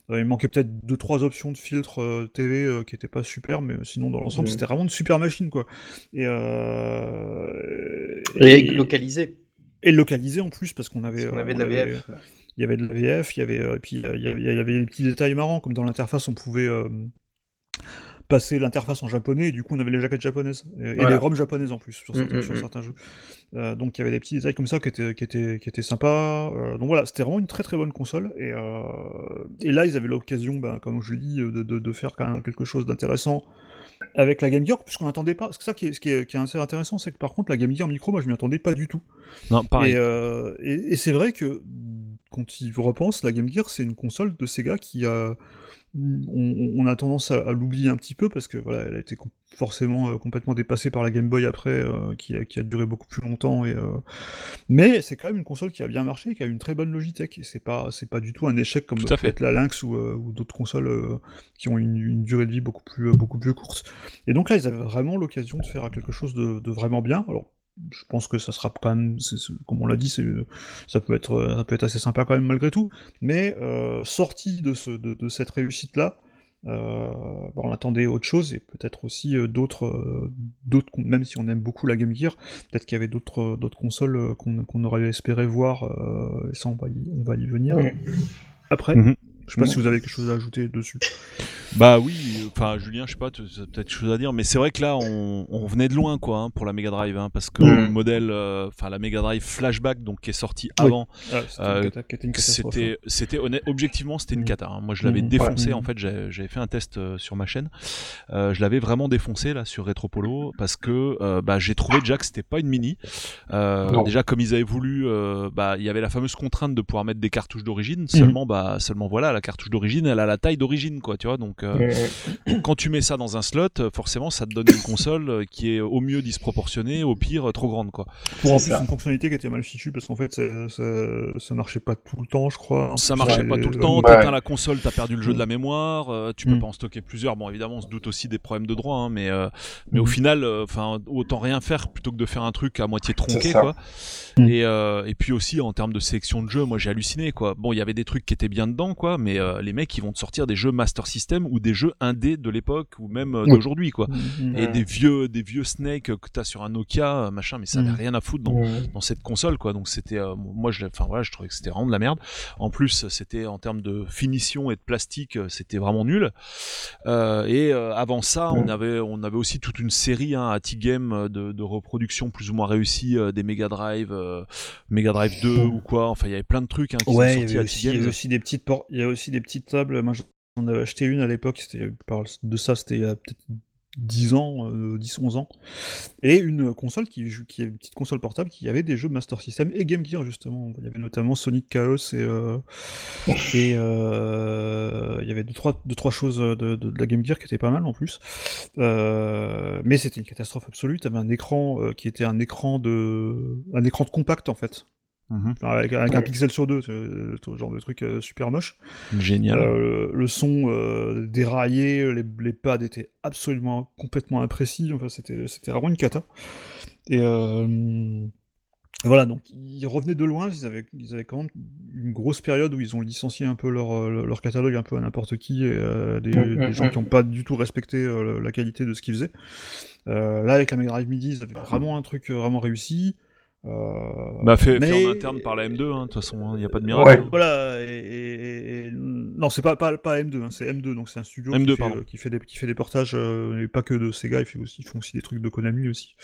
Euh, il manquait peut-être deux trois options de filtre euh, TV euh, qui étaient pas super, mais sinon, dans l'ensemble, c'était vraiment une super machine, quoi. Et, euh, Et localisé. et localisé en plus, parce qu'on avait... Parce qu'on euh, avait de la avait- VF. il y avait de la VF, il y avait, et puis il y avait, il y avait des petits détails marrants, comme dans l'interface, on pouvait euh, passer l'interface en japonais, et du coup on avait les jaquettes japonaises, et, les ROM japonaises en plus, sur Mm, certains, mm, sur mm. certains jeux. Euh, donc il y avait des petits détails comme ça qui étaient, qui étaient, qui étaient sympas. Euh, donc voilà, c'était vraiment une très très bonne console, et, euh, et là ils avaient l'occasion, ben, comme je le dis, de, de, de faire quand même quelque chose d'intéressant avec la Game Gear, puisqu'on n'attendait pas. Que ça qui est, ce qui est, qui est assez intéressant, c'est que par contre la Game Gear Micro, moi je m'y attendais pas du tout. Non, pareil. Et, euh, et- et c'est vrai que quand il repense, la Game Gear, c'est une console de Sega qui a, on, on a tendance à, à l'oublier un petit peu parce que voilà, elle a été com- forcément euh, complètement dépassée par la Game Boy après, euh, qui, a, qui a duré beaucoup plus longtemps. Et, euh, Mais c'est quand même une console qui a bien marché, qui a une très bonne Logitech. Et c'est pas, c'est pas du tout un échec comme à fait. peut-être la Lynx ou, ou d'autres consoles qui ont une, une durée de vie beaucoup plus, beaucoup plus courte. Et donc là, ils avaient vraiment l'occasion de faire quelque chose de, de vraiment bien. Alors, je pense que ça sera quand même, comme on l'a dit, ça peut être, ça peut être assez sympa quand même malgré tout. Mais euh, sorti de, ce, de, de cette réussite-là, euh, bah, on attendait autre chose et peut-être aussi euh, d'autres, euh, d'autres, même si on aime beaucoup la Game Gear, peut-être qu'il y avait d'autres, d'autres consoles qu'on, aurait espéré voir. et ça, on va y, on va y venir après. Mhm. Je sais pas si vous avez quelque chose à ajouter dessus. Bah oui, enfin Julien, je sais pas, tu as peut-être quelque chose à dire, mais c'est vrai que là, on, on venait de loin, quoi, hein, pour la Mega Drive, hein, parce que Mm. le modèle, euh, enfin la Mega Drive Flashback, donc qui est sorti avant, Ah, c'était Euh, c'était c'était honnête, objectivement, c'était une Mm. cata. hein. Moi, je l'avais Mm. défoncé. Ouais. En fait, j'avais fait un test euh, sur ma chaîne. Euh, je l'avais vraiment défoncé là sur Retropolo parce que euh, bah, j'ai trouvé déjà que c'était pas une mini. Euh, déjà, comme ils avaient voulu, euh, bah, il y avait la fameuse contrainte de pouvoir mettre des cartouches Mm. d'origine. Seulement, bah, seulement voilà, la cartouche d'origine, elle a la taille d'origine, quoi. Tu vois, donc. euh, quand tu mets ça dans un slot, euh, forcément, ça te donne une console euh, qui est au mieux disproportionnée, au pire trop grande, quoi. Pour en plus ça. une fonctionnalité qui était mal fichue parce qu'en fait ça, ça, ça marchait pas tout le temps, je crois. Ça Ouais, marchait pas tout le temps, Ouais. t'éteins la console, t'as perdu le jeu de Mm. la mémoire, euh, tu peux Mm. pas en stocker plusieurs. Bon, évidemment, on se doute aussi des problèmes de droit, hein, mais euh, mais au Mm. final, euh, enfin, autant rien faire plutôt que de faire un truc à moitié tronqué, ça. quoi. Mm. Et euh, et puis aussi en termes de sélection de jeux, moi j'ai halluciné, quoi. Bon, il y avait des trucs qui étaient bien dedans, quoi, mais euh, les mecs ils vont te sortir des jeux Master System ou des jeux indés de l'époque ou même euh, d'aujourd'hui, quoi. Mm, mm. Et des vieux des vieux Snake que t'as sur un Nokia, euh, machin, mais ça Mm. rien à foutre dans dans cette console quoi donc c'était euh, moi je enfin voilà je trouvais que c'était vraiment de la merde en plus c'était en termes de finition et de plastique c'était vraiment nul Euh, et euh, avant ça on avait on avait aussi toute une série hein, à T-Game de, de reproduction plus ou moins réussie des Mega Drive euh, Mega Drive 2 Mm. ou quoi enfin il y avait plein de trucs hein, qui Ouais, sont il y sortis avait à aussi, il y avait T-Games aussi des petites il y a aussi des petites tables. Moi, j'en avais acheté une à l'époque. C'était de ça, c'était il y a peut-être 10 ans, euh, 10, 11 ans. Et une console qui, qui est une petite console portable qui avait des jeux Master System et Game Gear justement. Il y avait notamment Sonic Chaos et euh, et euh, il y avait deux trois, deux, trois choses de la Game Gear qui étaient pas mal en plus. Euh, mais c'était une catastrophe absolue. Tu avais un écran euh, qui était un écran de un écran de compact en fait. Mhm. Avec, avec un pixel sur deux, ce genre de truc euh, super moche. génial Euh, le son euh, déraillé, les, les pads étaient absolument complètement imprécis. Enfin, c'était c'était vraiment une cata. Et euh, voilà, donc ils revenaient de loin. Ils avaient, ils avaient quand même une grosse période où ils ont licencié un peu leur, leur catalogue un peu à n'importe qui et euh, des, des gens qui n'ont pas du tout respecté euh, la qualité de ce qu'ils faisaient. Euh, là, avec la Mega Drive Midi, ils avaient vraiment un truc euh, vraiment réussi. Euh, bah fait, fait mais- en interne par la M2 hein, de toute façon il n'y a pas de miracle Ouais. voilà, et, et- non, c'est pas, pas, pas M2, hein, c'est M2, donc c'est un studio M2, qui, fait, pardon. euh, qui, fait des, qui fait des portages, euh, et pas que de Sega, ils, fait aussi, ils font aussi des trucs de Konami aussi.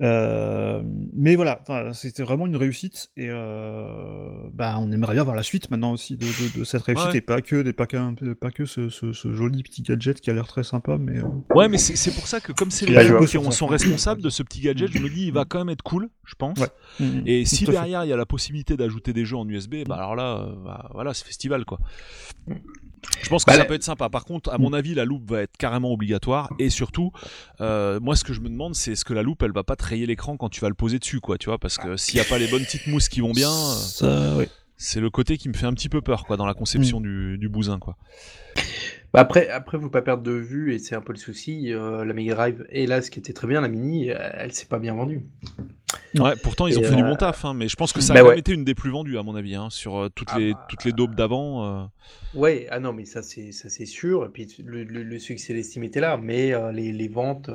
Euh, mais voilà, c'était vraiment une réussite, et euh, bah, on aimerait bien voir la suite maintenant aussi de, de- de cette réussite, Ouais. et pas que, des, pas qu'un- pas que ce, ce- ce joli petit gadget qui a l'air très sympa, mais... euh, Ouais, mais c'est pour ça que comme c'est les joué qui sont responsables de ce petit gadget, je me dis il va quand même être cool, je pense. Ouais. mm, Et mm, si derrière il y a la possibilité d'ajouter des jeux en USB, bah alors là, euh, bah, voilà, c'est festival quoi. Je pense que Bah, ça peut être sympa. Par contre, à mon avis, la loupe va être carrément obligatoire. Et surtout, euh, moi, ce que je me demande, c'est est-ce que la loupe, elle va pas te rayer l'écran quand tu vas le poser dessus, quoi, tu vois Parce que s'il y a pas les bonnes petites mousses qui vont bien, euh, Ça, ouais. c'est le côté qui me fait un petit peu peur, quoi, dans la Mm. conception du, du bousin, quoi. Bah après, après, faut pas perdre de vue, et c'est un peu le souci, euh, la Mega Drive, et là, ce qui était très bien, la Mini, euh, elle s'est pas bien vendue. Ouais, pourtant ils ont fait du euh, bon taf, hein, mais je pense que ça a bah quand même ouais. été une des plus vendues, à mon avis, hein, sur euh, toutes Ah les bah, toutes les daubes d'avant. euh. Ouais, ah non, mais ça c'est ça c'est sûr. Et puis le, le, le succès d'estime était là, mais euh, les, les ventes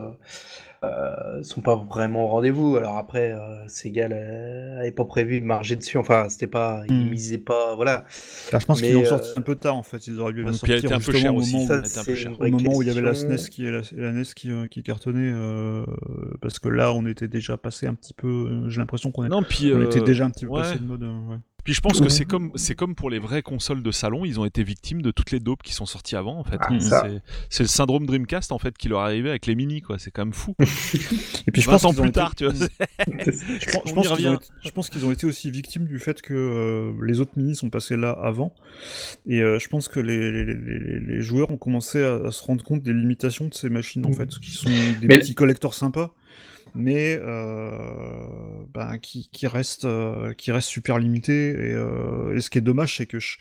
sont pas vraiment au rendez-vous. Alors après, euh, Sega euh, avait pas prévu de marger dessus. Enfin, c'était pas, ils Hmm. misaient pas, voilà. Enfin, je pense qu'ils l'ont euh, sorti un peu tard en fait. Ils auraient dû elle sortir était un peu chère au aussi, moment, ça, où, un peu au moment où il y avait la. SNES qui, la, la NES qui, euh, qui cartonnait. euh, parce que là, on était déjà passé un petit peu. Euh, J'ai l'impression qu'on euh, était déjà un petit peu ouais. passé de mode. euh, ouais. Puis je pense que c'est comme c'est comme pour les vraies consoles de salon, ils ont été victimes de toutes les dopes qui sont sorties avant en fait. Ah, ça. c'est, le syndrome Dreamcast en fait qui leur est arrivé avec les mini quoi. C'est quand même fou. Et puis je 20 pense ans qu'ils ont plus été- tard, tu vois. Je pense, je qu'ils ont été- je pense qu'ils ont été aussi victimes du fait que euh, les autres minis sont passés là avant. Et euh, je pense que les, les- les- les joueurs ont commencé à, à se rendre compte des limitations de ces machines, en fait, qui sont des Mais- petits collecteurs sympas, mais euh, ben, qui, qui, restent, euh, qui restent super limités. Et, euh, et ce qui est dommage, c'est que je-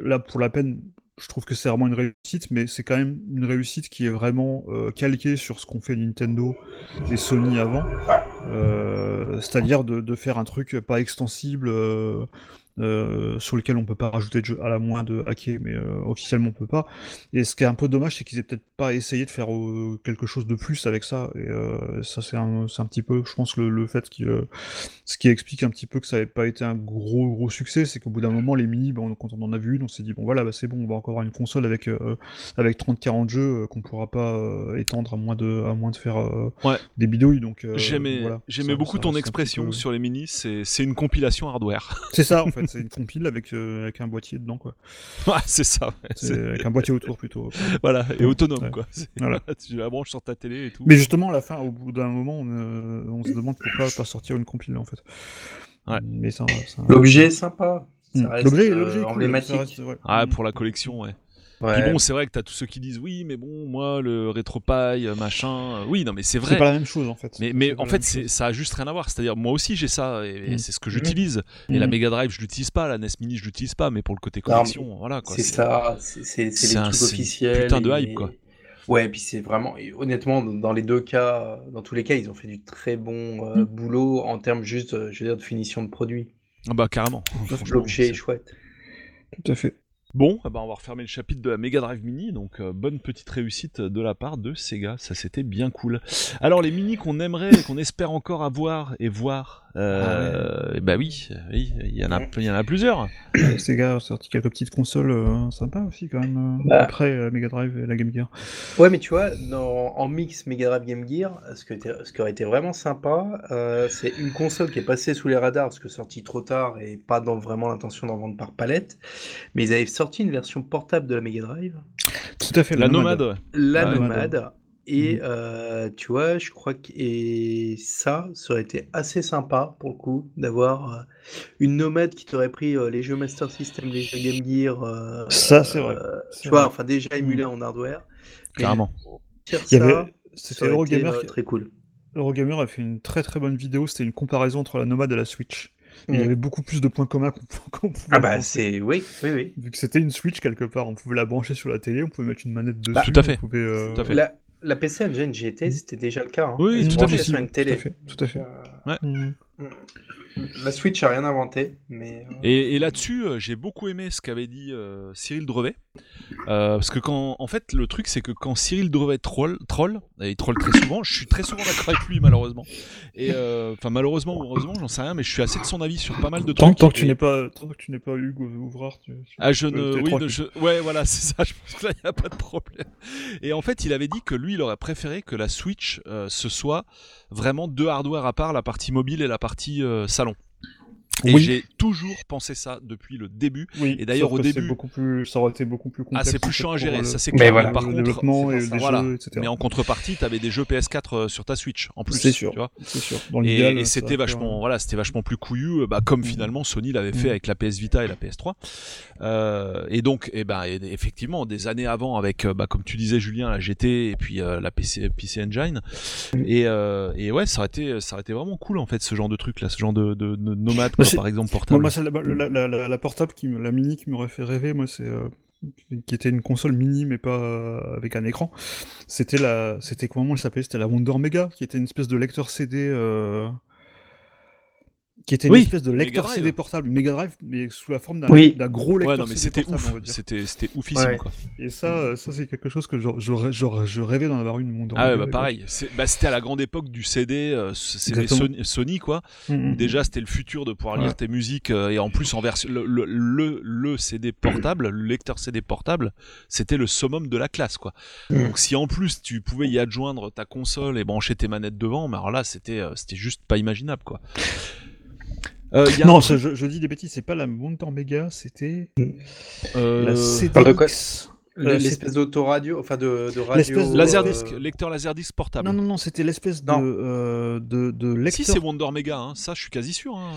là, pour la peine, je trouve que c'est vraiment une réussite, mais c'est quand même une réussite qui est vraiment euh, calquée sur ce qu'ont fait Nintendo et Sony avant. Euh, c'est-à-dire de, de faire un truc pas extensible euh, euh, sur lequel on peut pas rajouter de jeu à la moins de hacker, mais euh, officiellement on peut pas. Et ce qui est un peu dommage, c'est qu'ils aient peut-être pas essayé de faire euh, quelque chose de plus avec ça. Et ça, c'est un, un petit peu, je pense, le, le fait qui, ce qui explique un petit peu que ça n'avait pas été un gros gros succès, c'est qu'au bout d'un moment, les mini, bon, quand on en a vu une, on s'est dit bon voilà, bah, c'est bon, on va encore avoir une console avec avec 30-40 jeux qu'on pourra pas étendre à moins de à moins de faire Ouais. des bidouilles. Donc J'aimais, voilà, beaucoup ça ton expression peu- sur les. C'est, c'est une compilation hardware. C'est ça en fait, c'est une compile avec euh, avec un boîtier dedans quoi. Ouais, c'est ça. ouais. C'est avec un boîtier autour plutôt. Voilà, et autonome Ouais. quoi. Voilà. tu la branches sur ta télé et tout. Mais justement, à la fin, au bout d'un moment, on, euh, on se demande pourquoi pas sortir une compile en fait. Ouais. Mais ça, ça- L'objet est sympa. Hmm. L'objet, euh, est cool, emblématique. ça reste- ouais. Ah, pour la collection, ouais. Ouais. Puis bon, c'est vrai que t'as tous ceux qui disent oui, mais bon, moi, le euh, machin. euh, Oui, non, mais c'est vrai. C'est pas la même chose en fait. Mais, en fait, ça a juste rien à voir. C'est-à-dire, moi aussi, j'ai ça, et, et Mm. c'est ce que Mhm. j'utilise. Et la Mhm. Mega Drive, je l'utilise pas. La NES Mini, je l'utilise pas. Mais pour le côté Non, collection, voilà quoi. c'est ça, c'est les trucs officiels. putain de et- hype, quoi. Ouais, puis c'est vraiment, et honnêtement, dans les deux cas, dans tous les cas, ils ont fait du très bon euh, Mm. boulot en termes juste, euh, je veux dire, de finition de produit. Ah bah, carrément. L'objet c'est- est chouette. Tout à fait. Bon, eh ben, on va refermer le chapitre de la Mega Drive Mini, donc euh, bonne petite réussite de la part de Sega, ça c'était bien cool. Alors les mini qu'on aimerait, qu'on espère encore avoir et voir, euh, eh ben oui, oui, il y en a, il y en a plusieurs. Euh, Sega a sorti quelques petites consoles euh, sympas aussi quand même. euh, Bah. Après euh, Mega Drive et la Game Gear. Ouais, mais tu vois, dans, en mix Mega Drive Game Gear, ce, que ce qui aurait été vraiment sympa, euh, c'est une console qui est passée sous les radars parce que sortie trop tard et pas dans vraiment l'intention d'en vendre par palette. Mais ils avaient sorti une version portable de la Mega Drive, Tout à fait. La nomade, ouais. la Ah. Nomade. Et euh, tu vois, je crois que et ça, ça aurait été assez sympa pour le coup d'avoir euh, une Nomade qui t'aurait pris euh, les jeux Master System, les jeux Game Gear. euh, Ça, c'est vrai. euh, C'est tu vois, vrai. enfin déjà émulé en hardware. Faire Il y ça, avait- ça C'était Eurogamer euh, qui... très cool. Eurogamer a fait une très très bonne vidéo. C'était une comparaison entre la nomade et la Switch. Et Il y Mhm. avait beaucoup plus de points communs qu'on pouvait Ah bah c'est oui, oui, oui. Vu que c'était une Switch quelque part, on pouvait la brancher sur la télé, on pouvait mettre une manette dessus. Bah, tout à fait. on pouvait, euh, Tout à fait. La, la PC Engine GT, c'était déjà le cas. Hein. Oui, tout à fait. sur une Tout télé. à fait. Tout à fait. Euh, Mhm. La Switch a rien inventé, mais euh, Et, et là-dessus, euh, j'ai beaucoup aimé ce qu'avait dit euh, Cyril Drevet. Euh, parce que quand, en fait, le truc, c'est que quand Cyril Drevet troll, troll, et il troll très souvent, je suis très souvent d'accord avec lui, malheureusement. Et euh, enfin, malheureusement ou heureusement, j'en sais rien, mais je suis assez de son avis sur pas mal de Tant, trucs. tant que tu n'es pas, tant que tu n'es pas Hugues Ouvrard, tu, tu- Ah, je ne. Oui, je... ouais, voilà, c'est ça. Je pense que là, il n'y a pas de problème. Et en fait, il avait dit que lui, il aurait préféré que la Switch, euh, ce soit vraiment deux hardware à part, la partie mobile et la partie salon. Et Oui. j'ai toujours pensé ça depuis le début. Oui, Et d'ailleurs, au début- beaucoup plus, ça aurait été beaucoup plus complexe. Ah, c'est plus chiant à gérer, le- ça c'est Mais clair. voilà. Par le contre, et ça. des voilà. jeux, etc. mais en contrepartie, t'avais des jeux PS4 euh, sur ta Switch en plus. C'est sûr. Tu vois C'est sûr. Dans et, c'était va vachement, voilà, c'était vachement plus couillu, euh, bah, comme Mhm. finalement Sony l'avait fait Mhm. avec la PS Vita et la PS3. Euh, et donc, et ben, et effectivement, des années avant, avec, euh, bah, comme tu disais, Julien, la GT et puis euh, la PC, PC Engine. Mhm. Et, euh, et ouais, ça aurait été, ça aurait été vraiment cool en fait, ce genre de truc là, ce genre de, de, de nomade, Bah, par exemple portable. moi, la, la, la, la portable, qui, me- la mini qui m'aurait fait rêver, moi, c'est euh, qui était une console mini, mais pas euh, avec un écran. C'était la, c'était comment elle s'appelait? C'était la Wonder Mega, qui était une espèce de lecteur CD. Qui était une Oui, espèce de lecteur. CD portable, une Mega Drive, mais sous la forme d'un Oui. gros lecteur Ouais, non, mais CD c'était ouf, c'était, c'était oufissime Ouais. quoi. Et ça, euh, ça c'est quelque chose que je, je, je, je rêvais d'en avoir une Wonder Ah ouais, bah pareil. C'est- Bah, c'était à la grande époque du CD, euh, Exactement. Sony, Sony, quoi. Mm, mm, Déjà, c'était le futur de pouvoir lire Ouais. tes musiques euh, et en plus en version le, le, le, le CD portable, le lecteur CD portable, c'était le summum de la classe, quoi. Mm. Donc si en plus tu pouvais y adjoindre ta console et brancher tes manettes devant, mais alors là, c'était euh, c'était juste pas imaginable, quoi. Euh, il y a Non, un je, dis des bêtises, c'est pas la Wonder Mega, c'était euh, la parle de quoi CDX. Euh, L'espèce d'autoradio, enfin de, de radio. L'espèce de- Laserdisc, euh, lecteur Laserdisc portable. Non, non, non, c'était l'espèce de, euh, de, de Si c'est Wonder Mega, hein, ça je suis quasi sûr. hein.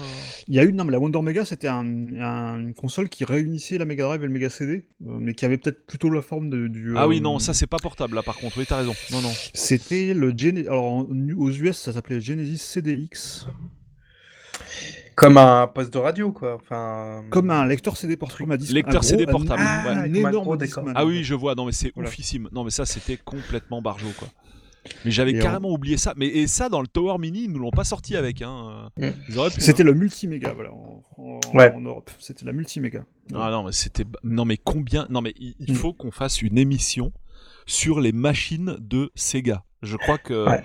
Il y a eu, non, mais la Wonder Mega, c'était un, un- une console qui réunissait la Mega Drive et le Mega CD, euh, mais qui avait peut-être plutôt la forme de, du. Ah oui, euh, non, ça c'est pas portable là par contre, oui t'as raison. Non, non. C'était le Gene... Alors, en- aux US, ça s'appelait Genesis CDX. Comme un poste de radio, quoi. Enfin. Comme un lecteur CD portable. Lecteur un CD portable, Un, ouais. un Comme un énorme gros. Ah oui, je vois, non mais c'est Voilà. oufissime. Non mais ça c'était complètement barjo quoi. Mais j'avais carrément oublié ça. Mais et ça dans le Tower Mini, ils nous l'ont pas sorti avec. Hein. Mm. C'était le multiméga, voilà, en, en- Ouais. en Europe. C'était la multiméga. hein. Ah non mais c'était non mais combien Non mais il, il Mm. faut qu'on fasse une émission sur les machines de Sega. Je crois que Ouais.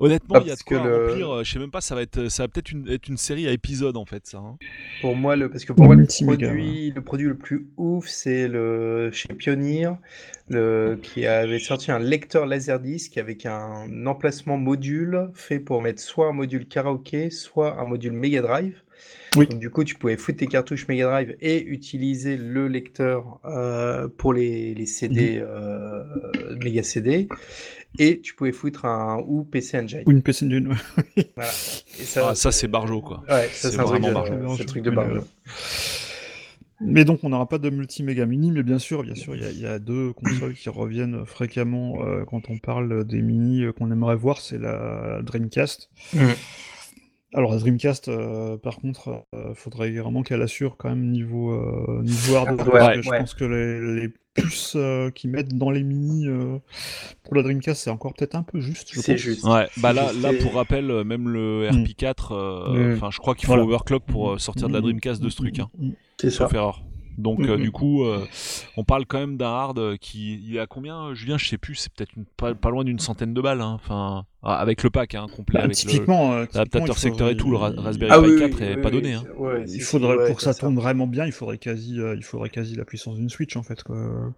Honnêtement Ah, il y a de quoi que le- remplir. euh, Je sais même pas, ça va être ça va peut-être une, être une série à épisodes en fait ça. hein. Pour moi, le, parce que pour moi, le produit, le produit le plus ouf, c'est le chez Pioneer, le, qui avait sorti un lecteur Laserdisc avec un emplacement module fait pour mettre soit un module karaoké, soit un module Mega Drive. Oui. Donc, du coup, tu pouvais foutre tes cartouches Mega Drive et utiliser le lecteur euh, pour les, les CD, euh, Mega CD. Et tu pouvais foutre un ou PC Engine. Ou une PC Engine, ouais. Voilà. Et ça, Ah, ça, c'est Barjo, quoi. Ouais, ça C'est vraiment Barjo. c'est un truc de Mais, Barjo. Mais donc, on n'aura pas de multiméga mini, mais bien sûr, bien sûr, il y a- il y, a deux consoles qui reviennent fréquemment euh, quand on parle des mini euh, qu'on aimerait voir, c'est la Dreamcast. Alors, la Dreamcast, euh, par contre, euh, faudrait vraiment qu'elle assure quand même niveau, euh, niveau hardware, parce que je ouais. pense que les, les puces euh, qu'ils mettent dans les mini euh, pour la Dreamcast, c'est encore peut-être un peu juste, je C'est juste. Ouais, bah là, là pour rappel, euh, même le Mm. RP4, euh, Mm. enfin je crois qu'il faut Voilà. overclock pour sortir de la Dreamcast de ce truc, hein. C'est ça. sauf erreur. Donc euh, du coup, euh, on parle quand même d'un hard euh, qui, il est à combien, Julien Je sais plus, c'est peut-être pas, pas loin d'une centaine de balles, hein. enfin ah, avec le pack hein, complet, Bah, avec l'adaptateur secteur et tout, le Ra- Raspberry Ah Pi oui, 4 oui, est oui, pas oui, donné. Hein. ouais, Il faudrait, pour que ça tourne vraiment bien, il faudrait quasi, euh, il faudrait quasi la puissance d'une Switch en fait. Quoi.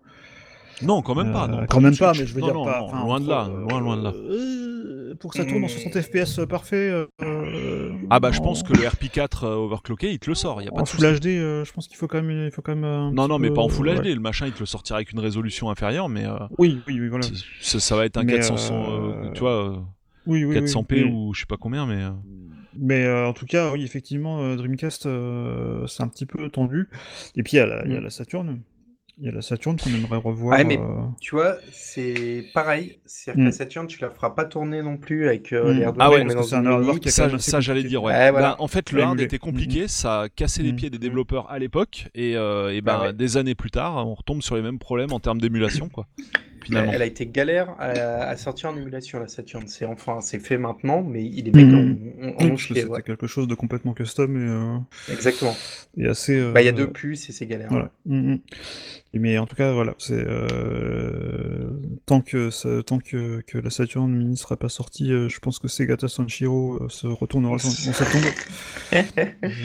Non, quand même pas. Euh, Non, quand même pas, mais je veux Non, dire non, pas. non, enfin, loin de là, loin, loin de là. euh, pour que ça tourne en 60 FPS parfait. euh, Ah bah je en- pense que le RP4 euh, overclocké, il te le sort, y a pas en de Full. HD, je pense qu'il faut quand même, il faut quand même. Non, non, mais pas en Full ouais. HD. Le machin, il te le sortira avec une résolution inférieure, mais Oui, oui, oui, voilà. ça, va être un Mais, 400, euh, euh, tu vois, Oui, oui, 400p oui, mais- ou je sais pas combien, mais. Mais euh, en tout cas, oui, effectivement, euh, Dreamcast, euh, c'est un petit peu tendu. Et puis il y a la, il y a Mm. la Saturn. Il y a la Saturn qu'on aimerait revoir. Ouais, mais- euh, Tu vois, c'est pareil. C'est-à-dire que Mm. la Saturn, tu la feras pas tourner non plus avec euh, Mm. les Ah hardware ouais, qu'on met parce dans c'est un qui Ça, ça j'allais dire, ouais. Ouais, voilà. Ben, en fait, le hard était compliqué, ça cassait les Mm. pieds des développeurs à l'époque, et, euh, et ben Ah ouais. des années plus tard, on retombe sur les mêmes problèmes en termes d'émulation, quoi. Finalement. Elle a été galère à, à sortir en émulation, la Saturn. C'est enfin, c'est fait maintenant, mais il est mecs Mm. en- en- en c'était ouais. quelque chose de complètement custom et, euh, Exactement. et assez. euh, Bah, il y a deux puces et c'est galère. Voilà. Mais en tout cas, voilà, c'est euh, tant que ça- tant que, que la Saturn Mini sera pas sortie, euh, je pense que Segata Sanshiro euh, se retournera dans, sa tombe. et,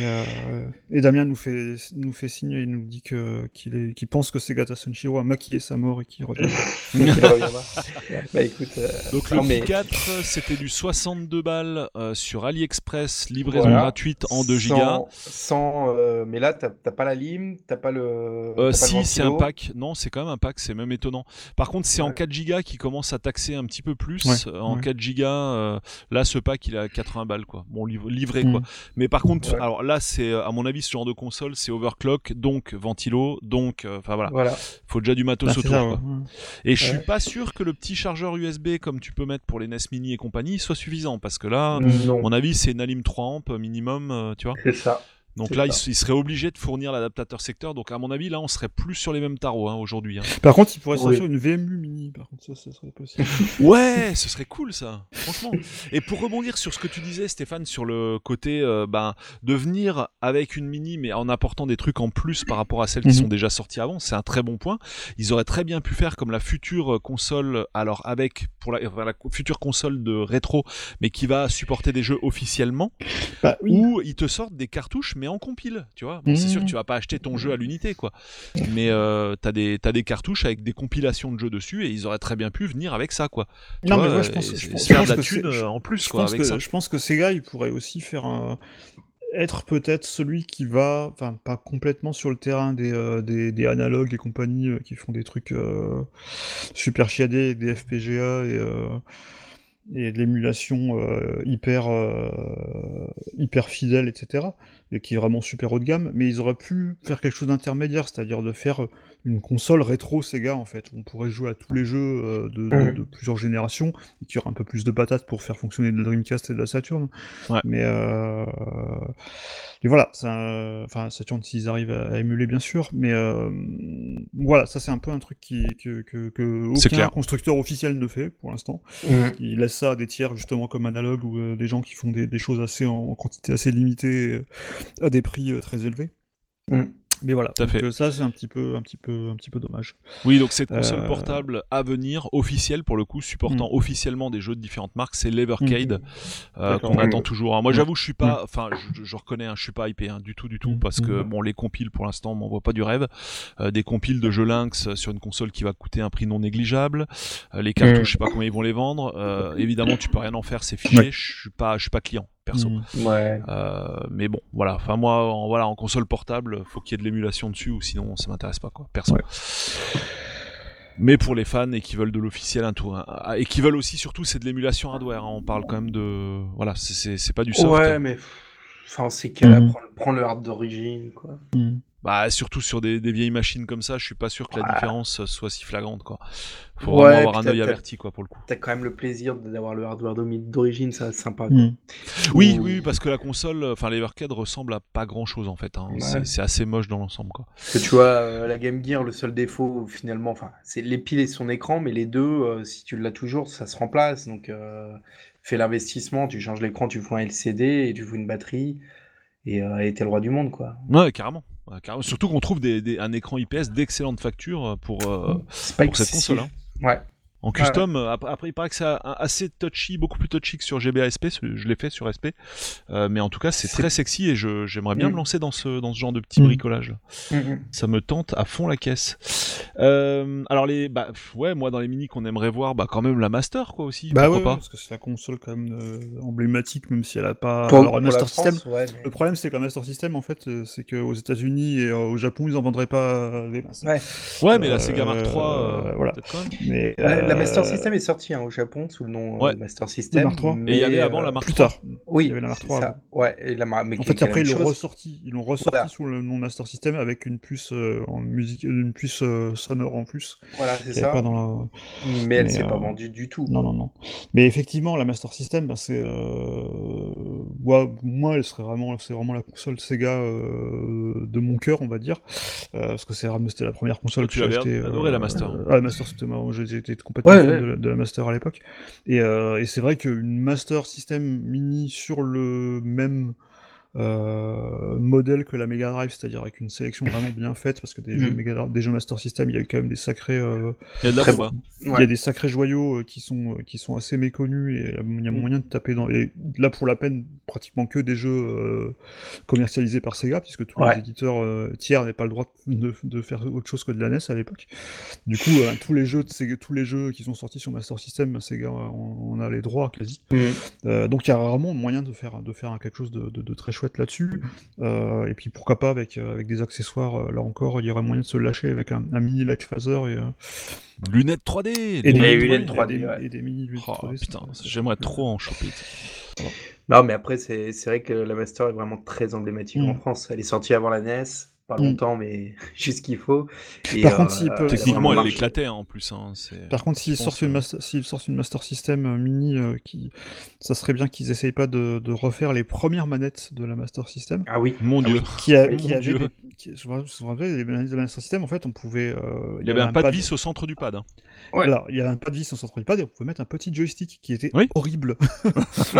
euh, et Damien nous fait nous fait signe et nous dit que qu'il est qu'il pense que Segata Sanshiro a maquillé sa mort et qu'il reviendra. bah écoute. euh, Donc le mais- P4, c'était du 62 balles euh, sur AliExpress, livraison Voilà. gratuite en 2 gigas. Sans, sans, euh, mais là, t'as t'as pas la lime, t'as pas le. Euh, pas le si, c'est un pack. Non, c'est quand même un pack, c'est même étonnant. Par contre, c'est en Ouais. 4 gigas qui commence à taxer un petit peu plus. Ouais, Euh, en ouais. 4 gigas, euh, là, ce pack, il à 80 balles, quoi. Bon, liv- livré, quoi. Mm. Mais par contre, alors là, c'est, euh, à mon avis, ce genre de console, c'est overclock, donc ventilo, donc, euh, enfin voilà. Voilà. Faut déjà du matos Ah, c'est autour, ça, quoi. Et je suis pas sûr que le petit chargeur USB, comme tu peux mettre pour les NES Mini et compagnie, soit suffisant, parce que là, Non, à mon avis, c'est une alim 3 amp minimum, euh, tu vois. c'est ça. Donc là, il, ça. s- il serait obligé de fournir l'adaptateur secteur. Donc à mon avis, là, on serait plus sur les mêmes tarots hein, aujourd'hui. hein. Par contre, il pourrait Oui. sortir une VMU Mini. Par contre, ça, ça serait possible. Ouais, ce serait cool ça, franchement. Et pour rebondir sur ce que tu disais, Stéphane, sur le côté euh, ben, de venir avec une mini, mais en apportant des trucs en plus par rapport à celles qui Mhm. sont déjà sorties avant, c'est un très bon point. Ils auraient très bien pu faire comme la future euh, console, alors avec pour la, enfin, la co- future console de rétro, mais qui va supporter des jeux officiellement, bah oui. où ils te sortent des cartouches, mais en compile, tu vois. Bon, C'est sûr que tu vas pas acheter ton jeu à l'unité, quoi. Mais euh, t'as des t'as des cartouches avec des compilations de jeux dessus, et ils auraient très bien pu venir avec ça, quoi. Tu Non, mais moi, je pense, et- je pense- se je faire pense de la thune euh, en plus, je quoi, pense avec que, ça. je pense que Sega, il pourrait aussi faire un, être peut-être celui qui va, enfin pas complètement sur le terrain des, euh, des, des analogues et compagnie euh, qui font des trucs euh, super chiadés, des FPGA et, euh, et de l'émulation euh, hyper, euh, hyper fidèle, etc. Et qui est vraiment super haut de gamme, mais ils auraient pu faire quelque chose d'intermédiaire, c'est-à-dire de faire une console rétro Sega en fait. où On pourrait jouer à tous les jeux euh, de, de- de plusieurs générations, et qui aura un peu plus de patates pour faire fonctionner de la Dreamcast et de la Saturn. Ouais. Mais euh, et voilà, ça, enfin Saturn s'ils arrivent à, émuler bien sûr, mais euh, voilà, ça c'est un peu un truc qui, que, que, que aucun clair. constructeur officiel ne fait pour l'instant. Mhm. Ils laissent ça à des tiers justement comme analogue ou euh, des gens qui font des, des choses assez en, en quantité assez limitée euh, à des prix euh, très élevés. Mm. Mais voilà, donc, fait. euh, ça c'est un petit peu, un petit peu, un petit peu dommage. Oui, donc cette console Euh, portable à venir, officielle pour le coup, supportant officiellement des jeux de différentes marques, c'est l'Evercade euh, D'accord. qu'on Mm. attend toujours. hein. Moi, Mm. j'avoue, je suis pas, enfin, je, je reconnais, hein, je suis pas hypé hein, du tout, du tout, Mm. parce que Mm. bon, les compiles pour l'instant, on m'envoie pas du rêve. Euh, des compiles de jeux Lynx sur une console qui va coûter un prix non négligeable. Euh, les cartouches, Mm. je sais pas comment ils vont les vendre. Euh, évidemment, tu peux rien en faire, c'est fiché. Je suis pas, je suis pas client perso. Mm. Ouais. Euh, mais bon, voilà. Enfin moi, en, voilà, en console portable, faut qu'il y ait de l'émulation dessus, ou sinon ça m'intéresse pas, quoi, perso. Ouais. Mais pour les fans et qui veulent de l'officiel, un tour, et qui veulent aussi surtout, c'est de l'émulation hardware. hein. On parle quand même de, voilà, c'est- c'est c'est pas du soft. Ouais, mais enfin, c'est qu'elle prend, prend le hard d'origine, quoi. Mm. Bah surtout sur des, des vieilles machines comme ça, je suis pas sûr que la Ouais. différence soit si flagrante, quoi. Faut Ouais, vraiment avoir un œil averti, quoi, pour le coup. T'as quand même le plaisir d'avoir le hardware d'origine, ça c'est sympa. quoi. Mm. Oui, Ou- oui, parce que la console, enfin l'Evercade ressemble à pas grand chose en fait. Hein. Ouais. C'est- C'est assez moche dans l'ensemble, quoi. Parce que tu vois, euh, la Game Gear, le seul défaut finalement, enfin, c'est les piles et son écran, mais les deux, euh, si tu l'as toujours, ça se remplace. Donc, euh, fais l'investissement, tu changes l'écran, tu fous un LCD et tu fous une batterie, et euh, t'es le roi du monde, quoi. Ouais, carrément. Ouais, carrément. Surtout qu'on trouve des, des- un écran IPS d'excellente facture pour, euh, pas pour cette console. hein. Ouais. En custom, ap- après, il paraît que c'est assez touchy, beaucoup plus touchy que sur GBA SP, ce- je l'ai fait sur SP, Euh, mais en tout cas c'est très sexy et je- j'aimerais bien Mm. me lancer dans ce, dans ce genre de petit Mm. bricolage. Mhm. Ça me tente à fond la caisse. Euh, alors les, bah ouais, moi dans les mini qu'on aimerait voir, bah quand même la Master quoi aussi, Bah ouais, pas. parce que c'est la console quand même euh, emblématique, même si elle a pas. Pour, Alors, pour Master France, System. ouais, mais- Le problème, c'est que la Master System, en fait, c'est qu'aux États-Unis et euh, au Japon, ils en vendraient pas des masses. Ouais. Ouais, mais la Sega Mark III, euh, voilà. peut-être quand même. Mais, La, euh, Master System est sortie hein, au Japon sous le nom euh, Ouais. Master System. III. Et il y avait mais, avant euh, la Mark plus tard. Oui, il y avait la Mark c'est III ça. Ouais, et la Mar- mais En fait, après, ils l'ont ressorti. Ils l'ont ressorti Voilà. sous le nom Master System avec une puce euh, en musique, une puce euh, sonore en plus. Voilà, c'est ça. pas dans la- Mais elle Mais, s'est pas euh, vendue du tout. Non, non, non. Mais effectivement, la Master System, ben, c'est, euh... ouais, moi, elle serait vraiment, c'est vraiment la console Sega euh, de mon cœur, on va dire, Euh, parce que c'est c'était la première console que tu j'ai achetée. adoré, la Master. Ah, la Master, c'était marrant. J'ai Ouais, ouais. De, la, de la Master à l'époque. Et, euh, et c'est vrai qu'une Master System mini sur le même modèle que la Mega Drive, c'est-à-dire avec une sélection vraiment bien faite, parce que des, jeux, Mm. Mega Drive- des jeux Master System, il y a eu quand même des sacrés euh, Il y a de la Très bombe, hein. il y Ouais. a des sacrés joyaux euh, qui sont, euh, qui sont assez méconnus et euh, il y a Mm. moyen de taper dans. Et là, pour la peine, pratiquement que des jeux euh, commercialisés par Sega, puisque tous Ouais. les éditeurs euh, tiers n'avaient pas le droit de, de faire autre chose que de la NES à l'époque. Du coup, euh, tous, les jeux de Sega- tous les jeux qui sont sortis sur Master System, Sega, on, on a les droits quasi. Euh, donc il y a rarement moyen de faire, de faire quelque chose de, de- de très chouette là-dessus. Euh, et puis pourquoi pas avec, euh, avec des accessoires, là encore, il y aurait moyen de se lâcher avec un, un mini light phaser et, euh, Lunettes 3D. et des lunettes lunettes 3D. 3D, et des, ouais. et des mini lunettes Oh, 3D, ça- putain, j'aimerais trop en choper. Non, mais après, c'est c'est vrai que la Master est vraiment très emblématique en Mm. France. Elle est sortie avant la NES, pas Mm. longtemps, mais juste ce qu'il faut. Et, Par contre, s'il peut- Techniquement, elle marché. éclatait hein, en plus. Hein, Par contre, s'ils sortent, une master, s'ils sortent une Master System euh, mini, euh, qui... ça serait bien qu'ils essayent pas de, de refaire les premières manettes de la Master System. Ah oui. Mon dieu. oui. Qui, a, Mon qui avait Dieu. des- qui- je me rappelle, les manettes de la Master System, en fait, on pouvait. euh, Il y avait un pas de vis au centre du pad. hein. Ouais. Alors, il y avait un pas de vis en centre du pad et on pouvait mettre un petit joystick qui était Oui. horrible.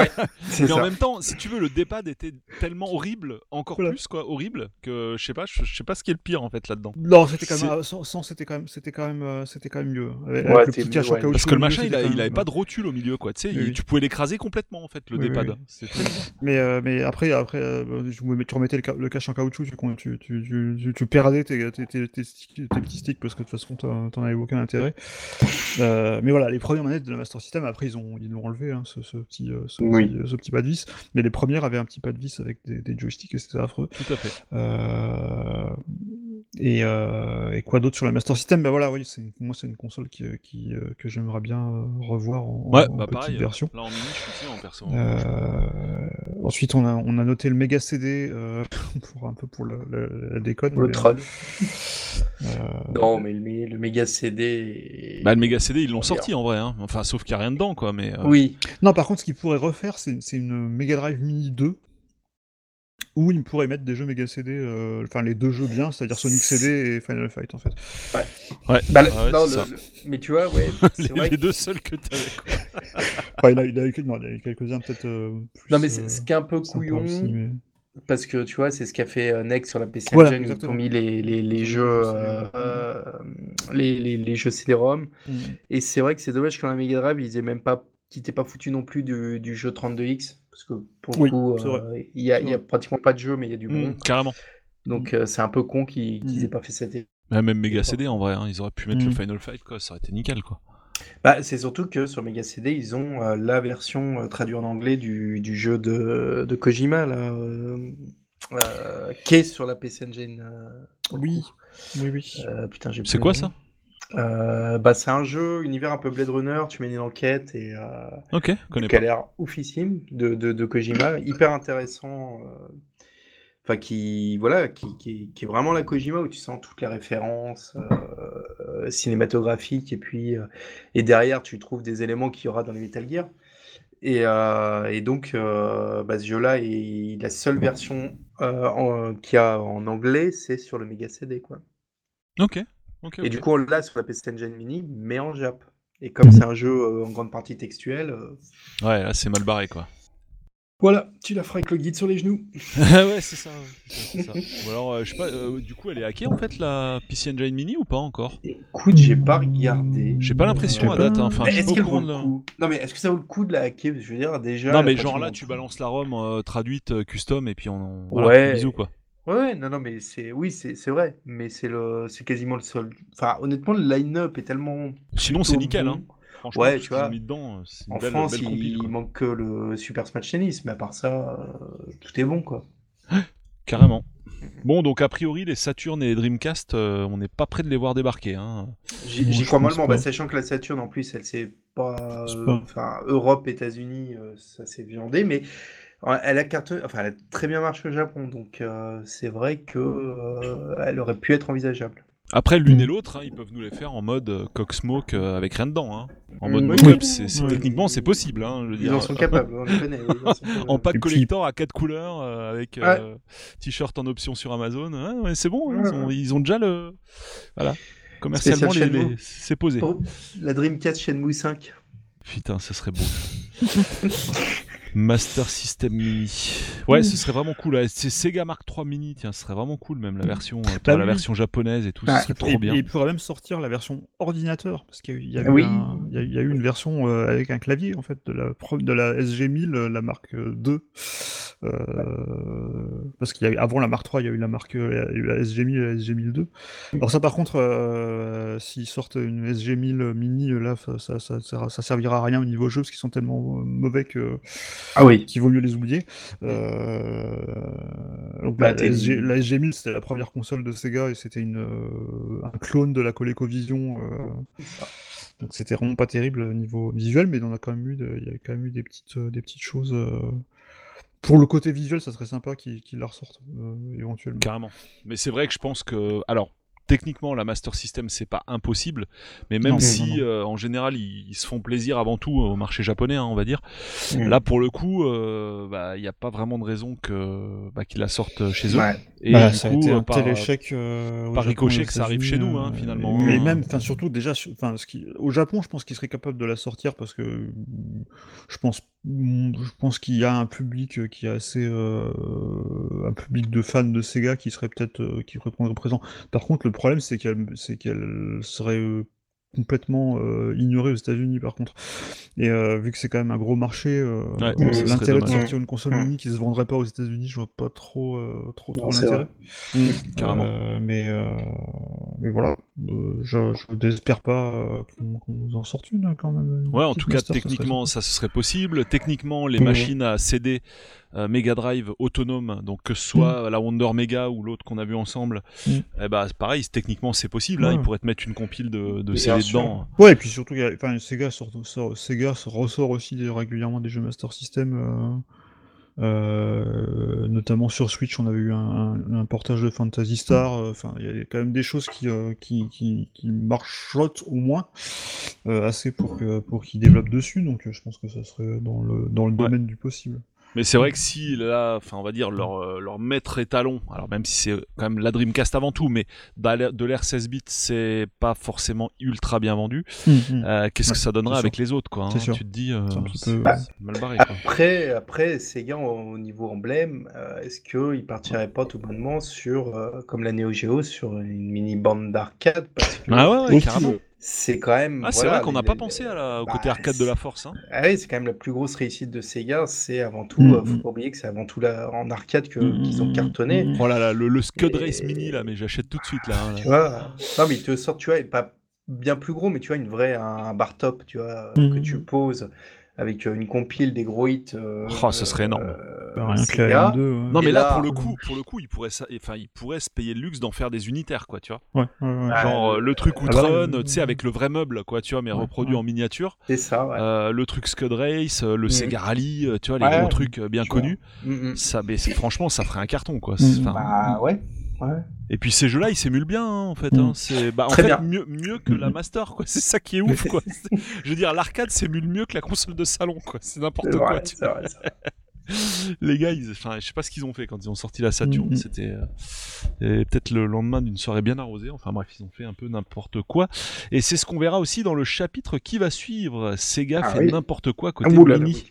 Mais en même temps, si tu veux, le D-pad était tellement horrible, encore Voilà. plus quoi, horrible, que je sais pas, je, je, je sais pas ce qui est le pire en fait là-dedans. Non, c'était quand même, sans, sans, c'était quand même, c'était quand même, euh, c'était quand même mieux. Avec, Ouais, avec le c'est petit mieux, cache en ouais. caoutchouc Parce que le milieu, machin, il, a- il avait pas de rotule au milieu, quoi. Tu sais, Oui, tu pouvais l'écraser complètement en fait, le Oui, bizarre. Mais, euh, mais après, après euh, tu remettais le, ca- le cache en caoutchouc, tu, tu, tu, tu, tu, tu perdais tes, tes, tes, tes, sticks- tes petits sticks parce que de toute façon, t'en avais aucun intérêt. Euh, mais voilà, les premières manettes de la Master System, après, ils ont ils l'ont enlevé, hein, ce, ce petit, euh, ce, Oui. petit, ce petit pas de vis. Mais les premières avaient un petit pas de vis avec des, des joysticks et c'était affreux. Tout à fait. Euh, et, euh, et quoi d'autre sur la Master System? Ben voilà, oui, c'est moi c'est une console qui, qui, euh, que j'aimerais bien euh, revoir en, Ouais, en bah petite pareil. euh, version. Là en mini, je suis aussi en perso. Euh, ensuite, on a, on a noté le méga CD euh, pour un peu pour le, le- la déconne. Le mais, euh, Non, mais le, le méga CD. est- Bah le Mega CD, ils l'ont sorti en vrai. Hein. Enfin, sauf qu'il y a rien dedans, quoi. Mais euh, Oui, Non, par contre, ce qu'il pourrait refaire, c'est c'est une Mega Drive Mini 2 où il pourrait mettre des jeux Mega CD, euh, enfin les deux jeux bien, c'est-à-dire Sonic CD et Final Fight en fait. ouais. Bah, le- Ah ouais, non, c'est le- ça. le- mais tu vois, ouais, les, c'est vrai les que- deux seuls que t'avais. quoi. Enfin, il, a, il, a, eu- quelques-uns peut-être euh, plus. Non, mais c'est- euh, ce qui est un peu couillon, aussi, mais- parce que tu vois, c'est ce qu'a fait euh, Next sur la PC Voilà, Engine, où ils ont mis les, Ils jeux, les jeux euh, CD-ROM. les, les, les jeux CD-ROM. Mm. Et c'est vrai que c'est dommage qu'en la Mega Drive, ils aient même pas, qu'ils t'aient pas foutu non plus du, du jeu 32X, parce que pour le Oui, coup, c'est euh, il y a, pratiquement pas de jeu, mais il y a du bon. Mm, carrément. Donc euh, c'est un peu con qu'ils qu'ils Mm. aient pas fait cette Ouais, même Mega CD en vrai. Hein. Ils auraient pu mettre le. Final Fight, quoi. Ça aurait été nickel, quoi. Bah, c'est surtout que sur Mega CD, ils ont euh, la version euh, traduite en anglais du, du jeu de, de Kojima, là, euh, euh, qui est sur la PC Engine. euh, le Oui, coup. oui, oui. Euh, putain, j'ai C'est quoi le nom. ça Euh, bah, C'est un jeu, univers un peu Blade Runner, tu mènes une enquête et euh, Ok, qui a l'air oufissime de, de, de Kojima, hyper intéressant. euh, Enfin, qui, voilà, qui, qui, qui est vraiment la Kojima où tu sens toutes les références cinématographiques et puis et derrière tu trouves des éléments qu'il y aura dans les Metal Gear. Et, et donc, bah, ce jeu-là, est- la seule version qu'il y a en anglais, c'est sur le Mega CD, quoi. Ok. Et du coup, on l'a sur la PC Engine Mini, mais en Jap. Et comme c'est un jeu euh, en grande partie textuel, euh, Ouais, là c'est mal barré, quoi. voilà, tu la feras avec le guide sur les genoux. ouais, c'est ça. ouais. C'est ça. Ou alors, euh, je sais pas, euh, du coup, elle est hackée en fait, la PC Engine Mini ou pas encore? Écoute, j'ai pas regardé. J'ai pas l'impression à date. hein. Enfin, est-ce qu'elle vaut le coup Non, mais est-ce que ça vaut le coup de la hacker? Je veux dire, déjà. Non, mais genre là, tu balances la ROM euh, traduite euh, custom et puis on. Voilà, Ouais. Bisous quoi. Ouais, ouais, non, non, mais c'est, oui, c'est, c'est vrai, mais c'est le, c'est quasiment le seul. Enfin, honnêtement, le line-up est tellement. Sinon, plutôt c'est nickel. bon. Hein. Franchement, Ouais, tu vois, mis dedans, c'est une En belle, France, belle compile, il quoi. manque que le Super Smash Tennis, mais à part ça, euh, tout est bon, quoi. Carrément. Bon, donc a priori, les Saturn et les Dreamcast, euh, on n'est pas près de les voir débarquer. Hein. J'y Bon, j'y je crois pense mollement, pas. bah, sachant que la Saturn, en plus, elle s'est pas. Sais euh, pas. Enfin, Europe, États-Unis, euh, ça s'est viandé, mais elle a carte... enfin, elle a très bien marché au Japon, donc euh, c'est vrai que euh, elle aurait pu être envisageable. Après, l'une Mm. et l'autre, hein, ils peuvent nous les faire en mode euh, Cocksmoke euh, avec rien dedans. Hein. En mode Mm, oui. techniquement, c'est possible. Hein, je veux Ils dire. en sont capables, on les connaît. ils en sont capables. En pack collector à 4 couleurs euh, avec euh, t-shirt en option sur Amazon. Ouais, ouais, c'est bon, ils, ont, ils ont déjà le. Voilà. Commercialement, les- c'est posé. Oh, la Dreamcast Shenmue 5. Putain, ça serait beau. Master System Mini. Ouais, ce serait vraiment cool. C'est Sega Mark III Mini, tiens, ce serait vraiment cool, même la version, euh, Bah la oui. version japonaise et tout, Ouais. ce serait trop et, bien. et il pourrait même sortir la version ordinateur, parce qu'il y a eu, Oui. y y a une version euh, avec un clavier, en fait, de la, de la SG1000, euh, la marque euh, 2. Euh, parce qu'avant la marque 3, il y a eu la marque la SG1000 et la SG1002. Alors ça, par contre, euh, s'ils sortent une SG1000 mini, euh, là, ça, ça, ça, ça- ça servira à rien au niveau jeu, parce qu'ils sont tellement mauvais que Ah oui. qu'il vaut mieux les oublier. Euh, donc Bah, la, t'es- SG, la SG1000, c'était la première console de Sega et c'était une, euh, un clone de la ColecoVision. euh, donc c'était vraiment pas terrible au niveau visuel, mais on a quand même eu, de- il y a quand même eu des petites, euh, des petites choses. euh, Pour le côté visuel, ça serait sympa qu'ils la ressortent euh, éventuellement. Carrément. Mais c'est vrai que je pense que. Alors, techniquement, la Master System, c'est pas impossible. Mais même Non, si, non, non. euh, en général, ils, ils se font plaisir avant tout au marché japonais, hein, on va dire. Là, pour le coup, euh, bah, il n'y a pas vraiment de raison que bah, qu'ils la sortent chez eux. Ouais. Et Bah, du ça coup, a été euh, un par- tel échec euh, par ricochet que ça arrive chez nous, hein, euh, finalement. Mais Euh, même, enfin surtout déjà, enfin ce qui, au Japon, je pense qu'ils seraient capables de la sortir parce que je pense, je pense qu'il y a un public qui est assez, euh, un public de fans de Sega qui serait peut-être euh, qui répondrait présent. Par contre, le problème c'est qu'elle c'est qu'elle serait euh, complètement euh, ignorée aux États-Unis par contre. Et euh, vu que c'est quand même un gros marché, euh, Ouais, euh, serait l'intérêt de sortir une console mini qui se vendrait pas aux États-Unis, je vois pas trop euh, trop, Non, trop l'intérêt. Carrément. Euh, mais euh, mais voilà, Euh, je je n'espère pas euh, qu'on qu'on nous en sorte une quand même. Ouais, en tout cas, Master, ça serait techniquement, ça ce serait possible. Techniquement, les Mhm. machines à CD euh, Mega Drive autonome, donc que ce soit la Wonder Mega ou l'autre qu'on a vu ensemble, Mhm. eh ben, pareil, c'est- techniquement c'est possible. Hein, Ouais. ils pourraient te mettre une compile de, de Bien CD sûr. dedans. Ouais, et puis surtout, il y a- Sega, sort, sort- Sega se ressort aussi régulièrement des jeux Master System, euh, euh, notamment sur Switch, on avait eu un, un- un portage de Phantasy Star. euh, Enfin, il y a quand même des choses qui, euh, qui, qui, qui marchotent au moins euh, assez pour que pour qu'ils développent dessus. Donc, euh, je pense que ça serait dans le dans le Ouais. domaine du possible. Mais c'est vrai que si là, enfin on va dire leur, euh, leur maître étalon, alors même si c'est quand même la Dreamcast avant tout, mais l'air- de l'air 16 bits c'est pas forcément ultra bien vendu. Euh, Qu'est-ce que ça donnerait avec sûr. les autres quoi hein sûr. Tu te dis, euh, peu- mal barré quoi. Après, après Sega au au niveau emblème, euh, est-ce qu'ils partiraient pas tout bonnement sur, euh, comme la Neo Geo, sur une mini bande d'arcade Ah ouais, carrément. C'est quand même. Ah c'est voilà, vrai qu'on n'a pas les- pensé à la, au bah, côté arcade de la force. Hein. Ah oui, c'est quand même la plus grosse réussite de Sega. C'est avant tout, Mm, euh, faut mm. pas oublier que c'est avant tout la, en arcade que- Mm, qu'ils ont mm, cartonné. mm, Oh là là, le, le Scud Et- Race Mini là, mais j'achète tout de suite là. hein, là. Tu vois, non mais ils te sortent, tu vois, et pas bien plus gros, mais tu vois, une vraie, un, un bar top, tu vois, que tu poses avec euh, une compile des gros hits. euh, Oh, ce serait énorme. euh, Bah, rien que la Sega. M2. ouais. Non mais là, là- pour le coup, pour le coup, il pourrait, ça- enfin, il pourrait se payer le luxe d'en faire des unitaires quoi, tu vois. Ouais, ouais, ouais. Ah, Genre le truc ah Outrun, euh, tu sais, avec le vrai meuble quoi, tu vois, mais Ouais, reproduit ouais. en miniature. C'est ça, ouais. Euh, le truc Scud Race, le Mhm. Sega Rally, tu vois, les Ouais, gros trucs bien connus. Mm, mm. Ça, mais franchement, ça ferait un carton quoi. Bah ouais. Ouais. Et puis ces jeux-là, ils s'émulent bien hein, en fait. Hein. C'est, bah, en Très fait, bien. mieux, mieux que la Master quoi. C'est ça qui est ouf quoi. Je veux dire, l'arcade s'émule mieux que la console de salon quoi. C'est n'importe quoi. vrai, tu vrai. les gars, ils, enfin, je sais pas ce qu'ils ont fait quand ils ont sorti la Saturn. Mhm. C'était euh, et peut-être le lendemain d'une soirée bien arrosée. Enfin bref, ils ont fait un peu n'importe quoi. Et c'est ce qu'on verra aussi dans le chapitre qui va suivre. Sega Ah fait oui. n'importe quoi côté là, mini.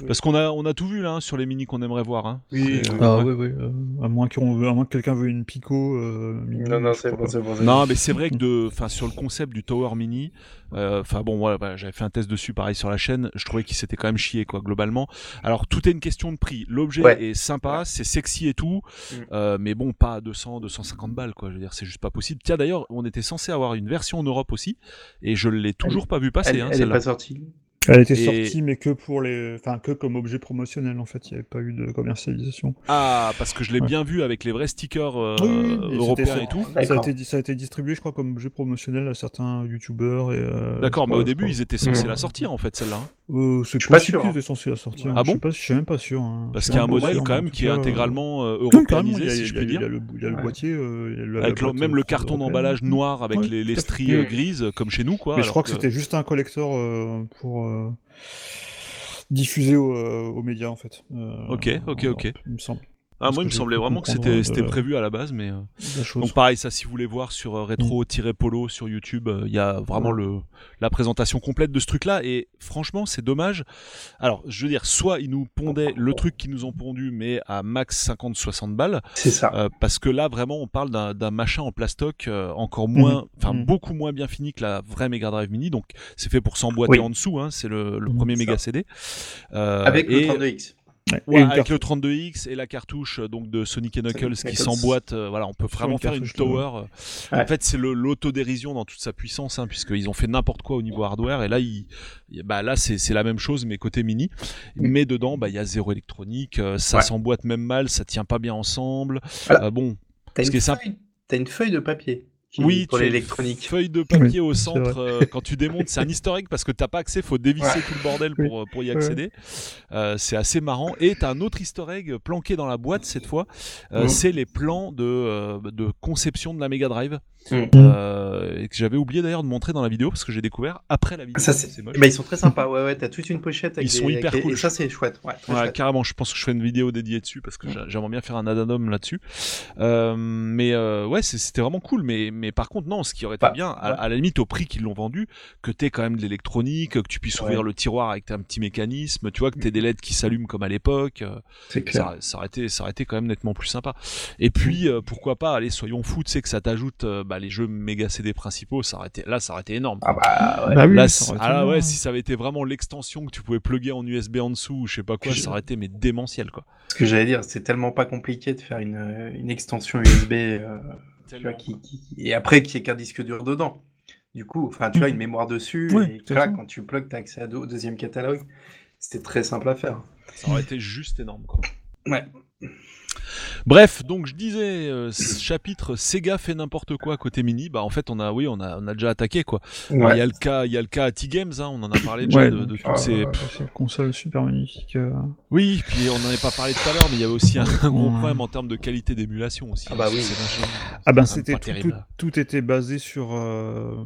oui. Parce qu'on a, on a tout vu là hein, sur les mini qu'on aimerait voir. Hein. Oui, oui. euh, Ah ouais. ouais, ouais. euh, à moins qu'on veut, à moins que quelqu'un veuille une Pico. euh, mini, Non, non, c'est bon, bon. Non, mais c'est vrai que de, enfin, sur le concept du Tower Mini, euh, enfin bon, voilà, voilà, j'avais fait un test dessus, pareil sur la chaîne. Je trouvais qu'il s'était quand même chié, quoi, globalement. Alors tout est une question de prix. L'objet Ouais. est sympa, c'est sexy et tout, Mm. euh, mais bon, pas à 200, 250 balles, quoi. Je veux dire, c'est juste pas possible. Tiens, d'ailleurs, on était censé avoir une version en Europe aussi, et je l'ai toujours pas vu passer, Elle, hein, elle est celle-là. pas sortie. Elle était Et- sortie, mais que pour les, enfin que comme objet promotionnel en fait. Il n'y avait pas eu de commercialisation. Ah, parce que je l'ai Ouais. bien vu avec les vrais stickers euh, Oui, oui, européens et tout. Ça a, été, ça a été distribué, je crois, comme objet promotionnel à certains youtubeurs et. euh, D'accord, mais au début, ils étaient censés Mhm. la sortir en fait, celle-là. hein. Euh, c'est Je suis pas sûr, qu'ils hein. étaient censés la sortir. Ah je sais bon pas, je suis même pas sûr. hein. Parce qu'il y a un modèle quand même qui est cas, intégralement euh, européanisé, y a, si il je y a- puis dire. il y a le boîtier, euh, il y a la Avec même euh, le carton d'emballage noir avec les, stries euh, grises comme chez nous quoi. Mais je crois que c'était juste un collector euh, pour euh, diffuser aux, euh, aux médias en fait. Euh, Ok, ok, ok. Il me semble. Ah, moi il me semblait vraiment que c'était de- c'était prévu à la base mais euh, La donc pareil ça si vous voulez voir sur euh, rétro-polo sur YouTube euh, il y a vraiment le la présentation complète de ce truc là et franchement c'est dommage. Alors je veux dire soit ils nous pondaient le truc qu'ils nous ont pondu mais à max 50 60 balles C'est ça. euh, parce que là vraiment on parle d'un d'un machin en plastoc euh, encore moins enfin Mhm. beaucoup moins bien fini que la vraie Mega Drive Mini donc c'est fait pour s'emboîter Oui. en dessous hein, c'est le, le Mhm. premier Ça. méga CD Euh, Avec le et- 32X. Ouais, avec carte- le 32X et la cartouche euh, donc de Sonic et Knuckles Sonic qui s'emboîte, euh, voilà, on peut vraiment une faire une tower. euh. Ouais. En fait, c'est l'autodérision dans toute sa puissance, hein, puisqu'ils ont fait n'importe quoi au niveau hardware. Et là, bah là, c'est la même chose, mais côté mini. Mais dedans, bah, il y a zéro électronique, ça Ouais. s'emboîte même mal, ça tient pas bien ensemble. Voilà. Euh, bon, T'as une, simple- une feuille de papier qui, oui, pour tu as une l'électronique. Feuille de papier au centre euh, quand tu démontes, c'est un easter egg parce que t'as pas accès, faut dévisser Ouais. tout le bordel pour, euh, pour y accéder. Euh, c'est assez marrant. Et t'as un autre easter egg planqué dans la boîte cette fois. Euh. C'est les plans de, euh, de conception de la Mega Drive Mhm. euh, et que j'avais oublié d'ailleurs de montrer dans la vidéo parce que j'ai découvert après la vidéo. Ça, c'est... moche. Bah, ils sont très sympas. Ouais, ouais, t'as toute une pochette avec Ils sont des- hyper avec des- cool. Et ça, c'est chouette. Ouais, très Ouais, chouette. carrément, je pense que je fais une vidéo dédiée dessus parce que j'a- j'aimerais bien faire un addendum là-dessus. Euh, mais euh, ouais, c'est- c'était vraiment cool. Mais mais par contre, non, ce qui aurait été Bah, bien, à, ouais. à la limite, au prix qu'ils l'ont vendu, que t'aies quand même de l'électronique, que tu puisses ouvrir Ouais. le tiroir avec un petit mécanisme, tu vois, que t'aies des LED qui s'allument comme à l'époque. euh, C'est ça, ça aurait été, ça aurait été quand même nettement plus sympa. Et puis, euh, pourquoi pas, allez, soyons fous, tu sais, que ça t'ajoute euh, bah, les jeux méga CD principaux, ça aurait été, là, ça aurait été énorme. Ah bah ouais. Bah oui, Là, ça c- aurait été ah ouais, si ça avait été vraiment l'extension que tu pouvais plugger en USB en dessous, ou je sais pas quoi, ça aurait été mais démentiel quoi. Ce que j'allais dire, c'est tellement pas compliqué de faire une, une extension USB euh, tu vois, qui, qui- qui- et après qu'il n'y ait qu'un disque dur dedans. Du coup, enfin, tu vois, une mémoire dessus, et ça. quand tu plugues, tu as accès à au deuxième catalogue. C'était très simple à faire. Ça aurait été juste énorme quoi. Ouais. Bref, donc je disais, euh, ce chapitre Sega fait n'importe quoi côté mini, bah en fait on a, oui, on a, on a déjà attaqué quoi. Il y a le cas, il y a le cas à T-Games, hein, on en a parlé déjà Ouais, de, de toutes ces. ouais. C'est une console super magnifique. euh. Oui, puis on n'en avait pas parlé tout à l'heure, mais il y avait aussi un, un gros Ouais. problème en termes de qualité d'émulation aussi. Ah bah oui. C'est vachement- Ah ben c'est c'était tout, terrible. tout, tout était basé sur, euh,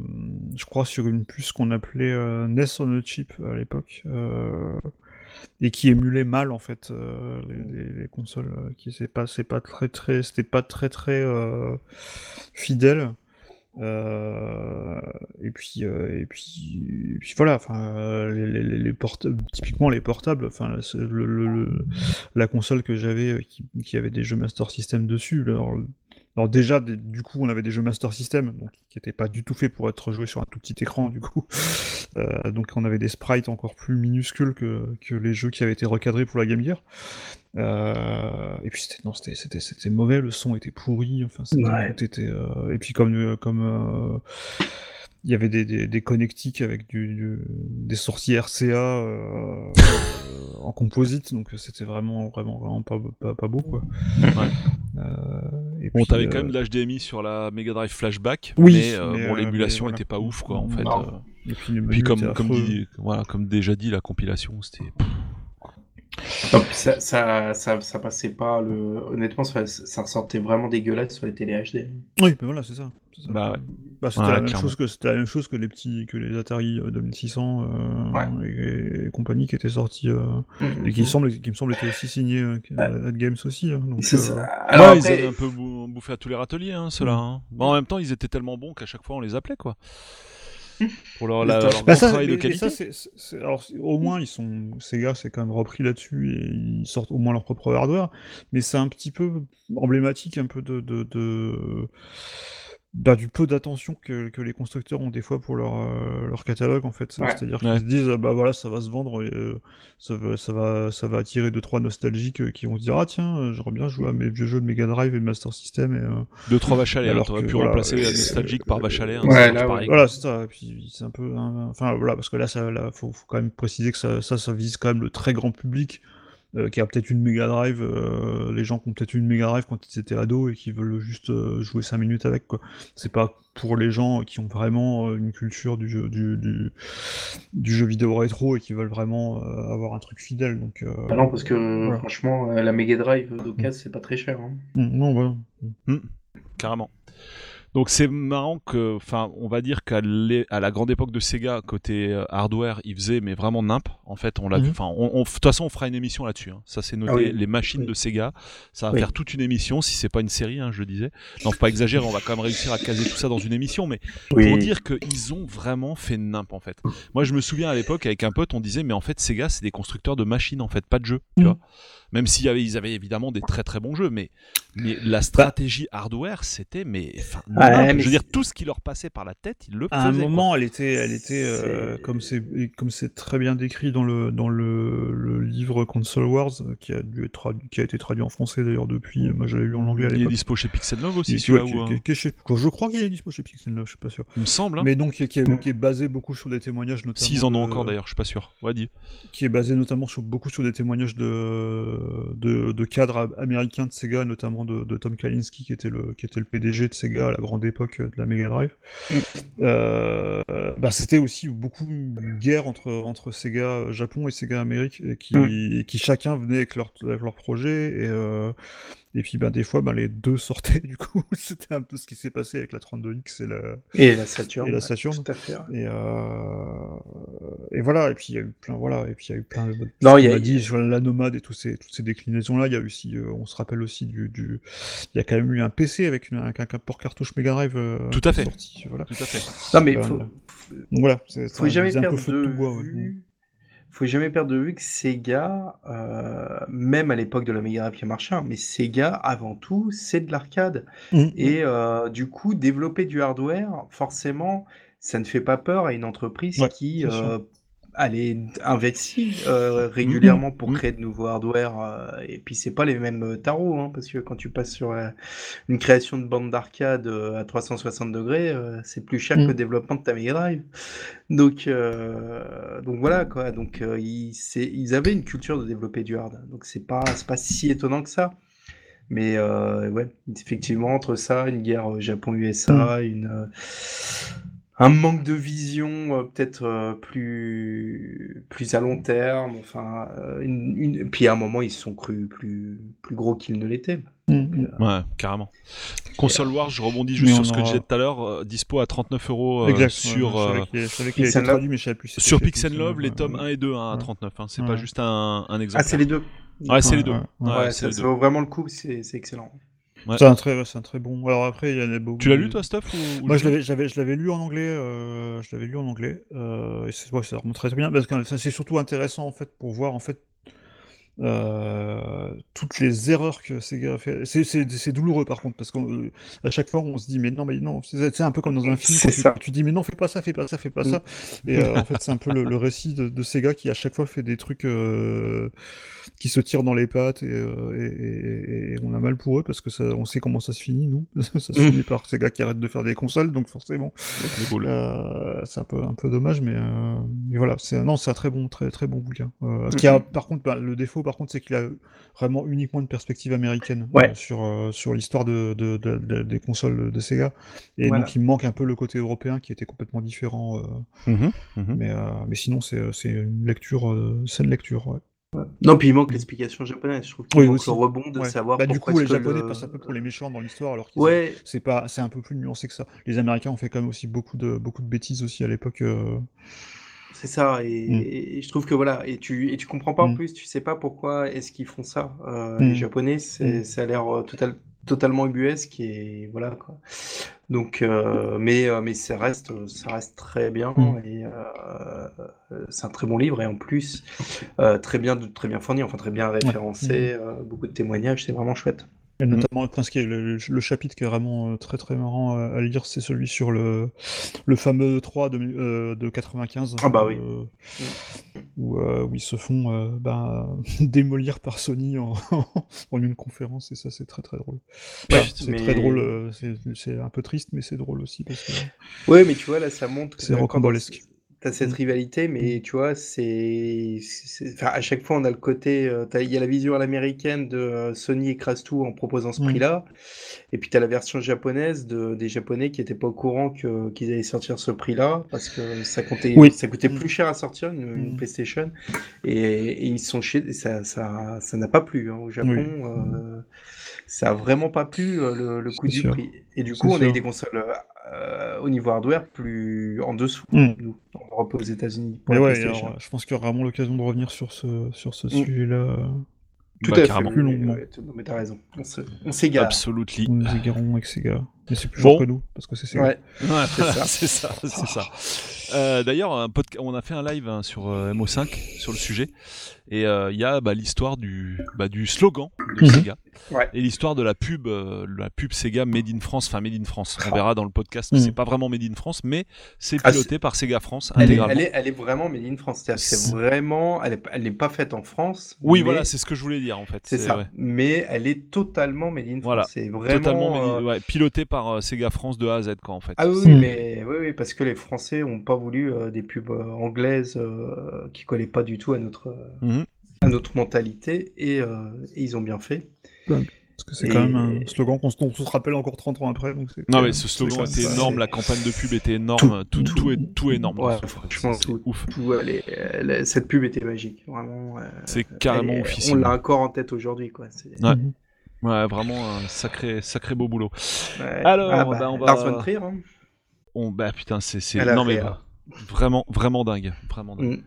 je crois, sur une puce qu'on appelait euh, NES on a chip à l'époque, euh, et qui émulait mal en fait euh, les, les- les consoles, euh, qui c'est pas, c'est pas très très, c'était pas très très euh, fidèle. Et puis et puis et puis voilà enfin les, typiquement les portables enfin c'est le, le- le- la console que j'avais qui, qui avait des jeux Master System dessus alors, alors déjà du coup on avait des jeux Master System donc qui étaient pas du tout faits pour être joués sur un tout petit écran du coup Euh, donc on avait des sprites encore plus minuscules que, que les jeux qui avaient été recadrés pour la Game Gear euh, et puis c'était non c'était c'était c'était mauvais le son était pourri enfin c'était- Ouais. tout était euh, et puis comme euh, comme euh, il y avait des, des, des connectiques avec du, du- des sorties RCA euh, euh, en composite, donc c'était vraiment, vraiment, vraiment pas, pas, pas beau, quoi. Euh, et Bon, t'avais euh, quand même de l'HDMI sur la Mega Drive Flashback, Oui, mais, euh, mais, bon, euh, l'émulation voilà. était pas ouf, quoi, en fait. Euh. Et puis, comme, était comme, affreux. dit, voilà, comme déjà dit, la compilation, c'était. Ça, ça, ça, ça passait pas le. Honnêtement, ça, ça ressortait vraiment dégueulasse sur les télé HD. Oui, mais voilà, c'est ça. Bah ouais. Bah, c'était Ouais, la même clairement. chose que c'était la même chose que les petits que les Atari euh, 2600 euh, Ouais. et, et compagnie qui étaient sortis euh, et qui, semble, qui me semble étaient aussi signés euh, à Games aussi. hein, donc, C'est euh, ça. Alors, ils avaient un peu bou- bouffé à tous les râteliers, hein, ceux-là. hein. Bon, en même temps, ils étaient tellement bons qu'à chaque fois, on les appelait, quoi. Pour leur, la- leur Bah, bon ça, travail de mais- qualité. ça, alors, au moins, ils sont, Sega, c'est quand même repris là-dessus et ils sortent au moins leur propre hardware. Mais c'est un petit peu emblématique, un peu de, de, de- bah, du peu d'attention que, que les constructeurs ont des fois pour leur, euh, leur catalogue, en fait. Ouais. C'est-à-dire qu'ils se disent, ah, bah voilà, ça va se vendre et euh, ça, va, ça, va, ça va attirer deux, trois nostalgiques euh, qui vont se dire, ah tiens, j'aimerais bien jouer à mes vieux jeux de Mega Drive et de Master System. Et, euh, Deux, trois vaches à lait. Alors Alors, t'aurais pu voilà, remplacer la euh, nostalgique par vache à lait. hein, ouais, là. Voilà, c'est ça. Et puis c'est un peu, hein, enfin voilà, parce que là, ça, là, faut, faut quand même préciser que ça, ça, ça vise quand même le très grand public euh, qui a peut-être une Mega Drive, euh, les gens qui ont peut-être une Mega Drive quand ils étaient ados et qui veulent juste euh, jouer 5 minutes avec, quoi. C'est pas pour les gens qui ont vraiment euh, une culture du jeu, du, du, du jeu vidéo rétro et qui veulent vraiment euh, avoir un truc fidèle. Donc, euh, Ah non, parce que Voilà. franchement, la Mega Drive d'occasion, c'est pas très cher. hein. mm, non, voilà. carrément. Donc c'est marrant que, enfin, on va dire qu'à la grande époque de Sega, côté euh, hardware, ils faisaient mais vraiment nimp. En fait, on l'a, Mhm. enfin, on- de toute façon, on fera une émission là-dessus. hein. Ça, c'est noté. Ah oui. Les machines Oui. de Sega, ça va Oui. faire toute une émission. Si c'est pas une série, hein, je le disais. Non, faut pas exagérer. On va quand même réussir à caser tout ça dans une émission, mais pour dire qu'ils ont vraiment fait nimp en fait. Moi je me souviens à l'époque avec un pote on disait mais en fait Sega c'est des constructeurs de machines en fait pas de jeux tu Mm. vois. Même s'il y avait ils avaient évidemment des très très bons jeux mais mais la stratégie hardware c'était mais enfin Ouais, nimp. mais je veux dire tout ce qui leur passait par la tête ils le À un faisaient. quoi. moment, elle était, elle était euh, comme c'est comme c'est très bien décrit dans le dans le, le livre Console Wars euh, qui a dû être traduit, qui a été traduit en français d'ailleurs depuis. Moi, j'avais lu en anglais à il est dispo chez Pixel Love aussi ou, qui- euh, je crois qu'il est dispo chez Pixel 9, je suis pas sûr. il me semble hein. Mais donc qui est, qui est- qui est basé beaucoup sur des témoignages notamment. s'ils en ont encore d'ailleurs je suis pas sûr ouais dis Qui est basé notamment sur beaucoup sur des témoignages de de, de cadres américains de Sega, notamment de, de Tom Kalinske qui était le qui était le PDG de Sega à la grande époque de la Mega Drive. Euh, bah, c'était aussi beaucoup une guerre entre, entre Sega Japon et Sega Amérique, et qui, et qui chacun venait avec leur, avec leur projet. Et, euh, Et puis ben, des fois, ben, les deux sortaient, du coup, c'était un peu ce qui s'est passé avec la 32X et la, Et la Saturn. et la Saturn. Tout à fait. ouais. Et, euh, et voilà, et puis il y a eu plein, voilà, et puis il y a eu plein de. Non, il y a- a dit sur la nomade et tous ces, toutes ces déclinaisons-là. Il y a aussi, euh, on se rappelle aussi du, du, il y a quand même eu un PC avec, une, avec un port cartouche Mega Drive. euh, Tout à qui est fait. sorti, voilà. Tout à fait. Non, mais Euh, faut, Donc voilà, c'est, faut jamais faisait un peu perdre feu de de bois. ouais. Faut jamais perdre de vue que Sega, euh, même à l'époque de la Mega Drive qui marchait, hein, mais Sega avant tout, c'est de l'arcade. Mhm. Et euh, du coup, développer du hardware, forcément, ça ne fait pas peur à une entreprise Ouais, qui euh, allait investit euh, régulièrement pour Mhm. créer de nouveaux hardware. euh, et puis, c'est pas les mêmes euh, tarots, hein, parce que quand tu passes sur euh, une création de bande d'arcade à 360 degrés, c'est plus cher que le développement de ta Mega Drive. Donc, donc voilà quoi. Donc, ils, avaient une culture de développer du hard. Donc, c'est pas, c'est pas si étonnant que ça. Mais ouais, effectivement, entre ça, une guerre Japon-USA, une, un manque de vision euh, peut-être euh, plus, plus à long terme, enfin, euh, une, une- puis à un moment, ils se sont crus plus, plus gros qu'ils ne l'étaient. Mhm. Ouais, carrément. Console Wars, je rebondis juste Mais sur ce que aura- je disais tout à l'heure, euh, dispo à 39 euros sur, sur Pixel Love, les tomes ouais. 1 et 2 hein, à Ouais. 39. Hein, c'est Ouais. pas juste un, un exemple. Ah, c'est les deux. Ouais, c'est les deux. ouais, Ouais, Ouais, c'est ça, les ça deux. vaut vraiment le coup, c'est excellent. Ouais. C'est un très, c'est un très bon. Alors après, il y en a beaucoup. Tu l'as lu toi, Stuff ou, Moi, je l'avais, j'avais, je l'avais lu en anglais. euh, je l'avais lu en anglais. euh, et c'est, ouais, ça remonte très, très bien parce que c'est surtout intéressant en fait pour voir en fait euh, toutes les erreurs que Sega a fait. C'est, c'est, c'est douloureux par contre parce qu'à chaque fois on se dit mais non mais non c'est, un peu comme dans un film tu, ça. tu dis mais non fais pas ça fais pas ça fais pas Mm. ça et euh, en fait c'est un peu le, le récit de, de Sega qui à chaque fois fait des trucs euh, qui se tirent dans les pattes et, euh, et, et- et on a mal pour eux parce que ça, on sait comment ça se finit nous ça se Mm. finit par Sega qui arrête de faire des consoles donc forcément euh, c'est un peu un peu dommage, mais, euh, mais voilà, c'est non, c'est un très bon très très bon bouquin. Euh, qui a par contre bah, le défaut par contre c'est qu'il a vraiment uniquement une perspective américaine Ouais. euh, sur euh, sur l'histoire de, de- de- de- des consoles de Sega et Voilà. donc il manque un peu le côté européen qui était complètement différent. euh, Mhm, mhm. mais euh, mais sinon c'est c'est une lecture euh, c'est une lecture. Ouais. Non, puis il manque l'explication japonaise. Je trouve qu'il Oui, manque aussi. le rebond de Ouais. savoir Bah, du coup les que Japonais le- passent un peu pour les méchants dans l'histoire alors Ouais, c'est pas c'est un peu plus nuancé que ça. Les Américains ont fait quand même aussi beaucoup de beaucoup de bêtises aussi à l'époque. euh, c'est ça. Et, Mm. et je trouve que voilà, et tu et tu comprends pas en Mm. plus, tu sais pas pourquoi est-ce qu'ils font ça. Euh, Mm. Les Japonais, c'est ça a l'air euh, total, totalement ubuesque et voilà quoi. Donc, euh, mais mais ça reste ça reste très bien et euh, c'est un très bon livre et en plus très bien très bien fourni, enfin très bien référencé, beaucoup de témoignages, c'est vraiment chouette. Et notamment, enfin, ce qui est le, chapitre qui est vraiment euh, très très marrant à, à lire, c'est celui sur le, le fameux 3 de, euh, de 95. Ah bah oui. euh, où, euh, où ils se font ben, démolir par Sony en, en une conférence, et ça c'est très très drôle. Ouais, c'est mais- très drôle, c'est un peu triste, mais c'est drôle aussi parce que Ouais, mais tu vois, là, ça montre que C'est quand T'as cette Mm. rivalité, mais tu vois, c'est. Enfin, à chaque fois, on a le côté. euh, Il y a la vision à l'américaine de euh, Sony écrase tout en proposant ce Mm. prix-là. Et puis, t'as la version japonaise de, des Japonais qui n'étaient pas au courant qu'ils allaient sortir ce prix-là parce que ça, comptait, Oui. ça coûtait plus cher à sortir une, une. PlayStation. Et, et ils sont et Ça, ça, ça n'a pas plu hein, au Japon. Oui. euh, ça a vraiment pas plu le, le coût du sûr. prix. Et du coup, on a eu des consoles euh, au niveau hardware plus en dessous, Mm. nous, en Europe et aux États-Unis. ouais, je pense qu'il y aura vraiment l'occasion de revenir sur ce, sur ce Mm. sujet-là. Tout Bah, à fait. Plus longuement. ouais, mais t'as raison. On s'égare. Absolutely. Nous nous égarons avec Sega. Mais c'est plus Bon. fort que nous, parce que c'est. Ouais. Ouais, C'est ça. c'est ça, c'est ça. Euh, D'ailleurs, on a fait un live hein, sur euh, MO5 sur le sujet, et euh, il y a bah, l'histoire du, bah, du slogan de Mhm. Sega Ouais. et l'histoire de la pub, euh, la pub Sega Made in France, enfin Made in France. On Ah. verra dans le podcast, Mhm. c'est pas vraiment Made in France, mais c'est Ah, piloté par Sega France Elle est, elle, est, elle est vraiment made in France. C'est vraiment. Elle n'est elle est pas faite en France. Oui, mais- voilà, c'est ce que je voulais dire en fait. C'est ça. ouais. Mais elle est totalement made in France. Voilà. C'est vraiment. Totalement euh, made in- ouais, piloté par euh, Sega France de A à Z, quoi, en fait. Ah oui, Mm. mais oui, oui, parce que les Français ont pas voulu euh, des pubs euh, anglaises euh, qui collaient pas du tout à notre, euh, Mhm. à notre mentalité et, euh, et ils ont bien fait. Parce que c'est Et- quand même un slogan qu'on se, on se rappelle encore 30 ans après. Donc Non mais ce slogan était énorme, la campagne de pub était énorme, Tout, tout, tout, tout. est, tout énorme. Ouais, franchement, tout. ouf. Tout, elle est- elle est- cette pub était magique, vraiment. euh, C'est carrément est- officiel. On l'a encore en tête aujourd'hui, quoi. C'est- Ouais. Ouais, vraiment un sacré, sacré beau boulot. Ouais. Alors, Ah bah, bah, on va- Lars von Trier. hein. On, bah putain, c'est, non mais réa. vraiment, vraiment dingue, vraiment dingue. Mm.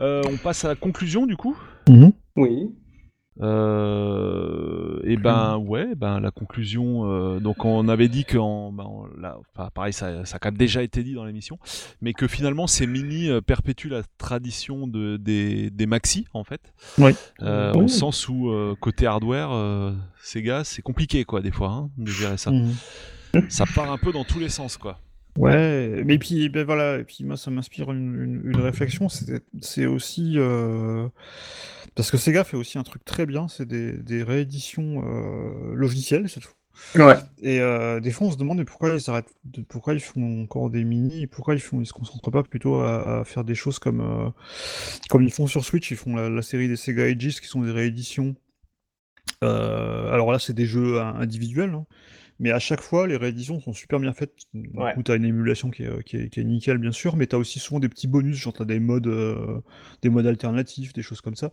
Euh, on passe à la conclusion du coup? Oui. Euh, et ben ouais, ben la conclusion. euh, donc on avait dit que, en, ben, enfin, pareil, ça, ça a quand même déjà été dit dans l'émission, mais que finalement ces mini euh, perpétuent la tradition de, des, des maxi en fait. Oui. Euh, Oui. Au sens où euh, côté hardware, Sega, c'est compliqué quoi des fois hein, de gérer ça. Mhm. Ça part un peu dans tous les sens quoi. Ouais, mais puis ben voilà, et puis moi ça m'inspire une, une- une réflexion, c'est aussi parce que Sega fait aussi un truc très bien, c'est des, des rééditions euh, logicielles, c'est tout. Ouais. Et euh, des fois on se demande mais pourquoi ils arrêtent, de- pourquoi ils font encore des mini, pourquoi ils font, ils se concentrent pas plutôt à, à faire des choses comme euh, comme ils font sur Switch, ils font la, la série des Sega Ages qui sont des rééditions. Euh, alors là c'est des jeux in- individuels. hein. Mais à chaque fois, les rééditions sont super bien faites. Du Ouais. coup, t'as une émulation qui est, qui est- qui est nickel, bien sûr, mais t'as aussi souvent des petits bonus, genre t'as des modes, euh, des modes alternatifs, des choses comme ça.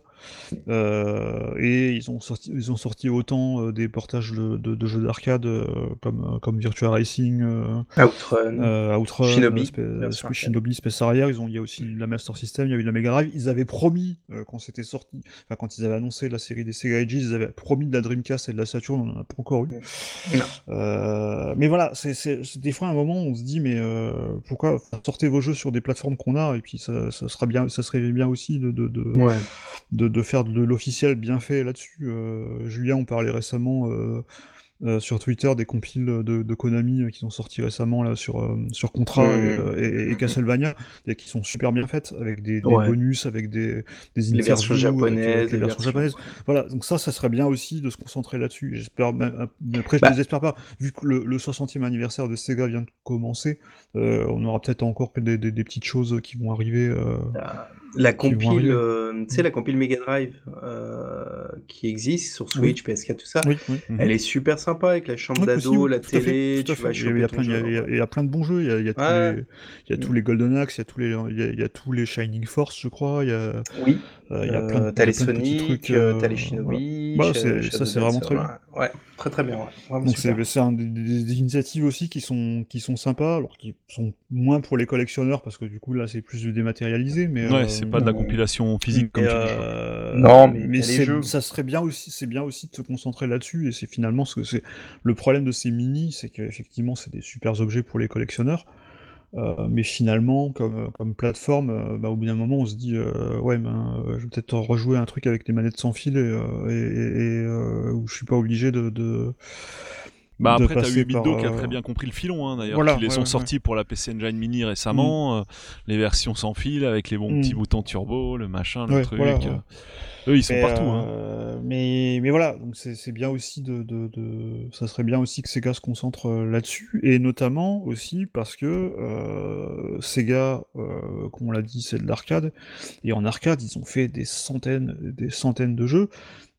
Euh, et ils ont sorti, ils ont sorti autant euh, des portages de, de- de jeux d'arcade euh, comme, euh, comme Virtua Racing, euh, Outrun. euh, Outrun, Shinobi, arcade. Shinobi, Space Harrier, ils ont, il y a aussi la Master System, il y a eu la Mega Drive. Ils avaient promis, euh, quand c'était sorti, enfin quand ils avaient annoncé la série des Sega Ages, ils avaient promis de la Dreamcast et de la Saturn, on en a pas encore eu. Non. Euh, mais voilà, c'est des fois un moment où on se dit, mais euh, pourquoi sortez vos jeux sur des plateformes qu'on a, et puis ça, ça sera bien, ça serait bien aussi de, de, de, Ouais. de, de faire de l'officiel bien fait là-dessus. Euh, Julien, on parlait récemment euh, sur Twitter des compiles de, de Konami euh, qui sont sortis récemment là sur, euh, sur Contra et, euh, et- et Castlevania, et qui sont super bien faites avec des, des Ouais. bonus, avec des, des Les versions japonaises, les versions. Voilà, donc ça, ça serait bien aussi de se concentrer là-dessus. J'espère, après, je Bah. ne désespère pas, vu que le, le 60e anniversaire de Sega vient de commencer, on aura peut-être encore des, des- petites choses qui vont arriver. euh, La, compile, euh, tu sais, la compile Mega Drive euh, qui existe sur Switch, PS4, tout ça. Oui, oui. Mhm. Elle est super sympa avec la chambre Oui, d'ado, la télé, tu vas. Il y a- plein- il y a- il y a- il y a plein de bons jeux. Il y a, il y a tous, les, il y a tous Mm. les Golden Axe, il y a tous les, il y a, il y a tous les Shining Force, je crois. Il y a, Oui, euh, il y a plein de, Euh, t'as les il y a plein de petits Sonic, trucs. euh, euh, t'as les voilà. Shinobi. Bah, Shadow ça, c'est vraiment très bien. Ouais, très très bien. Ouais. C'est c'est un des, des- des initiatives aussi qui sont qui sont sympas, alors qui sont moins pour les collectionneurs parce que du coup là c'est plus du dématérialisé, mais Ouais, euh, c'est pas de la euh, compilation physique comme tu dis. euh, Non, mais jeux. ça serait bien aussi, c'est bien aussi de se concentrer là-dessus. Et c'est finalement ce que c'est le problème de ces mini, c'est qu'effectivement c'est des super objets pour les collectionneurs. Euh, mais finalement, comme, comme plateforme, euh, bah, au bout d'un moment, on se dit euh, ouais, ben, euh, je vais peut-être rejouer un truc avec des manettes sans fil et, euh, et, et- et, euh, où je suis pas obligé de. de Bah après, t'as eu Bildo par, qui a euh, très bien compris le filon, hein, d'ailleurs. Voilà, qui les ouais, sont ouais, sortis pour la PC Engine Mini récemment, euh, les versions sans fil avec les bons Mm. petits boutons turbo, le machin, le truc. voilà, euh. ouais. Eux, ils sont Mais, partout. hein. euh, mais, mais voilà, donc c'est bien aussi de, de, de- Ça serait bien aussi que Sega se concentre là-dessus, et notamment aussi parce que euh, Sega, euh, comme on l'a dit, c'est de l'arcade, et en arcade, ils ont fait des centaines, des centaines de jeux,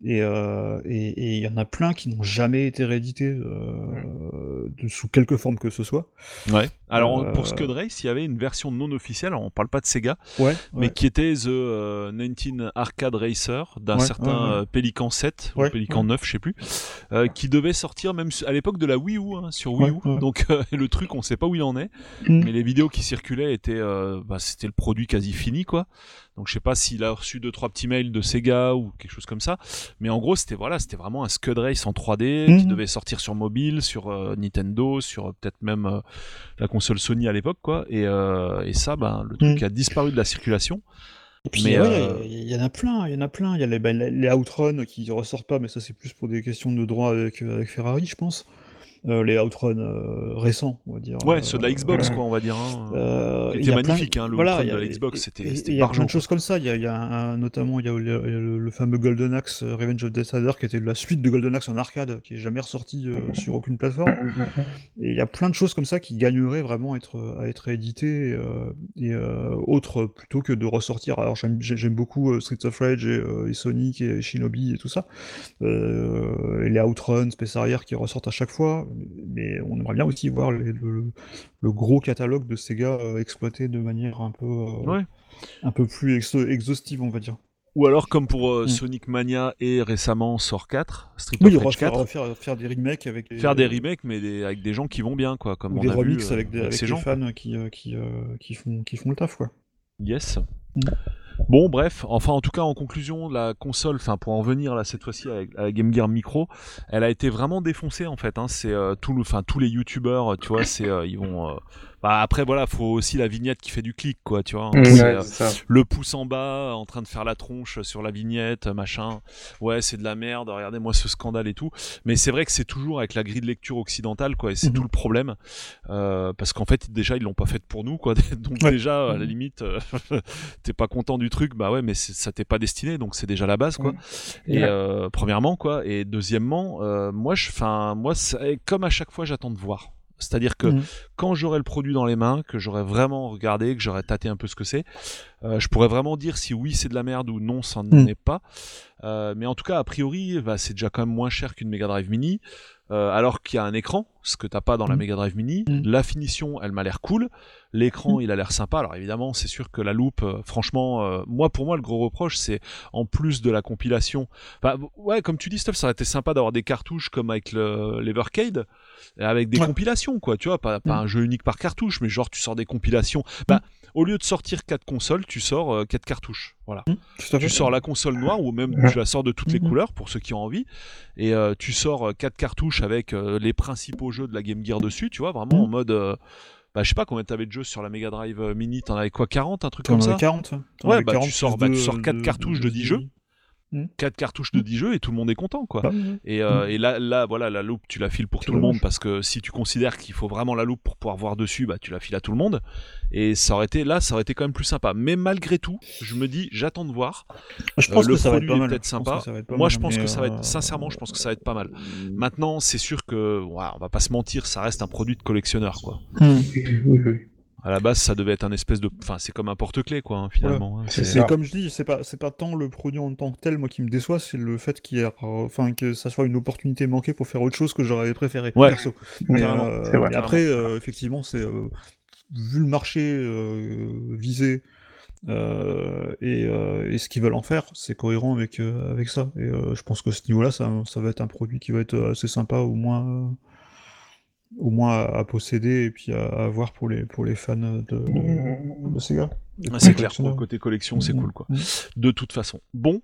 et euh, et- et il y en a plein qui n'ont jamais été réédités euh, de- sous quelque forme que ce soit. Ouais. Alors euh, pour Scud Race, il y avait une version non officielle. On parle pas de Sega, Ouais, mais qui était The euh, 19 Arcade Racer d'un Ouais, certain euh, Pelican 7 Ouais, ou Pelican ouais. 9, je sais plus, euh, qui devait sortir même à l'époque de la Wii U, hein, sur Wii U. Donc euh, le truc, on sait pas où il en est, Mm. mais les vidéos qui circulaient étaient, euh, bah, c'était le produit quasi fini, quoi. Donc je sais pas s'il a reçu deux trois petits mails de Sega ou quelque chose comme ça, mais en gros c'était voilà, c'était vraiment un Scud Race en 3D qui Mhm. devait sortir sur mobile, sur euh, Nintendo, sur euh, peut-être même euh, la console Sony à l'époque, quoi. Et, et ça, ben le truc Mhm. a disparu de la circulation. Et puis, ouais, il y, en a plein, il y en a plein. Il y a les, bah, les les Outrun qui ressortent pas, mais ça c'est plus pour des questions de droit avec, avec Ferrari, je pense. Euh, les Outrun euh, récents, on va dire. Ouais, ceux de la Euh, Xbox, quoi, on va dire. hein. Qui il était y a plein- magnifique, hein, le voilà, Outrun de la Xbox, c'était- c'était Il y a plein de choses comme ça. Il y a, il y a un- notamment il y a le, le- le fameux Golden Axe Revenge of the Death Rider qui était la suite de Golden Axe en arcade, qui est jamais ressorti sur aucune plateforme. Et il y a plein de choses comme ça qui gagneraient vraiment à être, à être éditées et autres plutôt que de ressortir. Alors j'aime j'ai- j'aime beaucoup Streets of Rage et, et Sonic et Shinobi et tout ça. Et les Outrun, Space Harrier qui ressortent à chaque fois. Mais on aimerait bien aussi voir les- le, le gros catalogue de Sega euh, exploité de manière un peu, euh, Ouais. un peu plus exhaustive, on va dire. Ou alors comme pour euh, Mm. Sonic Mania et récemment Sort 4, Street Oui, of Rage refaire, 4, faire, faire des remakes avec les, faire des remakes mais des- avec des gens qui vont bien quoi, comme ou on des a vu, remixes euh, avec, des, avec ces les gens. fans qui, qui, qui, font, qui font le taf, quoi. Yes. Mm. Bon, bref, enfin, en tout cas, en conclusion, la console, enfin, pour en venir là cette fois-ci à la Game Gear Micro, elle a été vraiment défoncée en fait. Hein. C'est euh, tout, tous les youtubeurs, tu vois, c'est, euh, ils vont. Bah, après, voilà, faut aussi la vignette qui fait du clic, quoi, tu vois. Ouais, C'est, euh, le pouce en bas, en train de faire la tronche sur la vignette, machin. Ouais, c'est de la merde. Regardez-moi ce scandale et tout. Mais c'est vrai que c'est toujours avec la grille de lecture occidentale, quoi. Et c'est tout le problème, Euh, parce qu'en fait, déjà, ils l'ont pas faite pour nous, quoi. Donc Ouais. déjà, à la Mhm. limite, euh, t'es pas content du truc, bah ouais, mais ça t'est pas destiné, donc c'est déjà la base, quoi. Et euh, premièrement, quoi. Et deuxièmement, euh, moi, je, enfin, moi, comme à chaque fois, j'attends de voir. C'est-à-dire que Mhm. quand j'aurai le produit dans les mains, que j'aurai vraiment regardé, que j'aurai tâté un peu ce que c'est, euh, je pourrais vraiment dire si oui c'est de la merde ou non ça n'en Mm. est pas. Euh, mais en tout cas, a priori, bah, c'est déjà quand même moins cher qu'une Mega Drive Mini, euh, alors qu'il y a un écran, ce que t'as pas dans la Mm. Mega Drive Mini. Mm. La finition, elle m'a l'air cool. L'écran, Mm. il a l'air sympa. Alors évidemment, c'est sûr que la loupe, euh, franchement, euh, moi pour moi le gros reproche, c'est en plus de la compilation. Bah, ouais, comme tu dis, Steph, ça aurait été sympa d'avoir des cartouches comme avec le l'Evercade, avec des Ouais. compilations, quoi. Tu vois, pas, pas Mm. un jeu unique par cartouche, mais genre tu sors des compilations. Bah, au lieu de sortir quatre consoles, tu sors euh, quatre cartouches. Voilà. Mmh, fait. Tu sors la console noire ou même tu la sors de toutes les Mhm. couleurs pour ceux qui ont envie et euh, tu sors euh, quatre cartouches avec euh, les principaux jeux de la Game Gear dessus, tu vois, vraiment Mhm. en mode euh, bah je sais pas combien t'avais de jeux sur la Mega Drive Mini, t'en avais quoi 40 un truc comme ça 40. hein. T'en Ouais, bah, tu 40 sors- plus bah, tu sors quatre cartouches de 10 jeux. Quatre cartouches de 10 jeux et tout le monde est content quoi. Bah, Et, euh, et là, là, voilà, la loupe, tu la files pour tout le monde parce que si tu considères qu'il faut vraiment la loupe pour pouvoir voir dessus, bah tu la files à tout le monde. Et ça aurait été là, ça aurait été quand même plus sympa. Mais malgré tout, je me dis, j'attends de voir. Je Euh, pense le que ça va être produit pas est mal. peut-être sympa. ça va être Moi, je pense que ça va être, euh, sincèrement, je pense que ça va être pas mal. Maintenant, c'est sûr que, ouais, on va pas se mentir, ça reste un produit de collectionneur, quoi. hmm. Oui, oui, oui. À la base, ça devait être un espèce de, enfin, c'est comme un porte-clés, quoi, hein, finalement. hein. C'est comme je dis, c'est pas c'est pas tant le produit en tant que tel moi qui me déçoit, c'est le fait qu'il euh, enfin que ça soit une opportunité manquée pour faire autre chose que j'aurais préféré Ouais. perso. Euh, c'est vrai. mais après, euh, effectivement, c'est euh, vu le marché euh, visé euh, et, euh, et ce qu'ils veulent en faire, c'est cohérent avec euh, avec ça. Et euh, je pense que ce niveau-là, ça, ça va être un produit qui va être assez sympa, au moins euh, au moins à, à posséder et puis à, à avoir pour les pour les fans de, de, de Sega. Ah, c'est clair, pour le côté collection, c'est Mhm. cool, quoi. Mhm. De toute façon. Bon,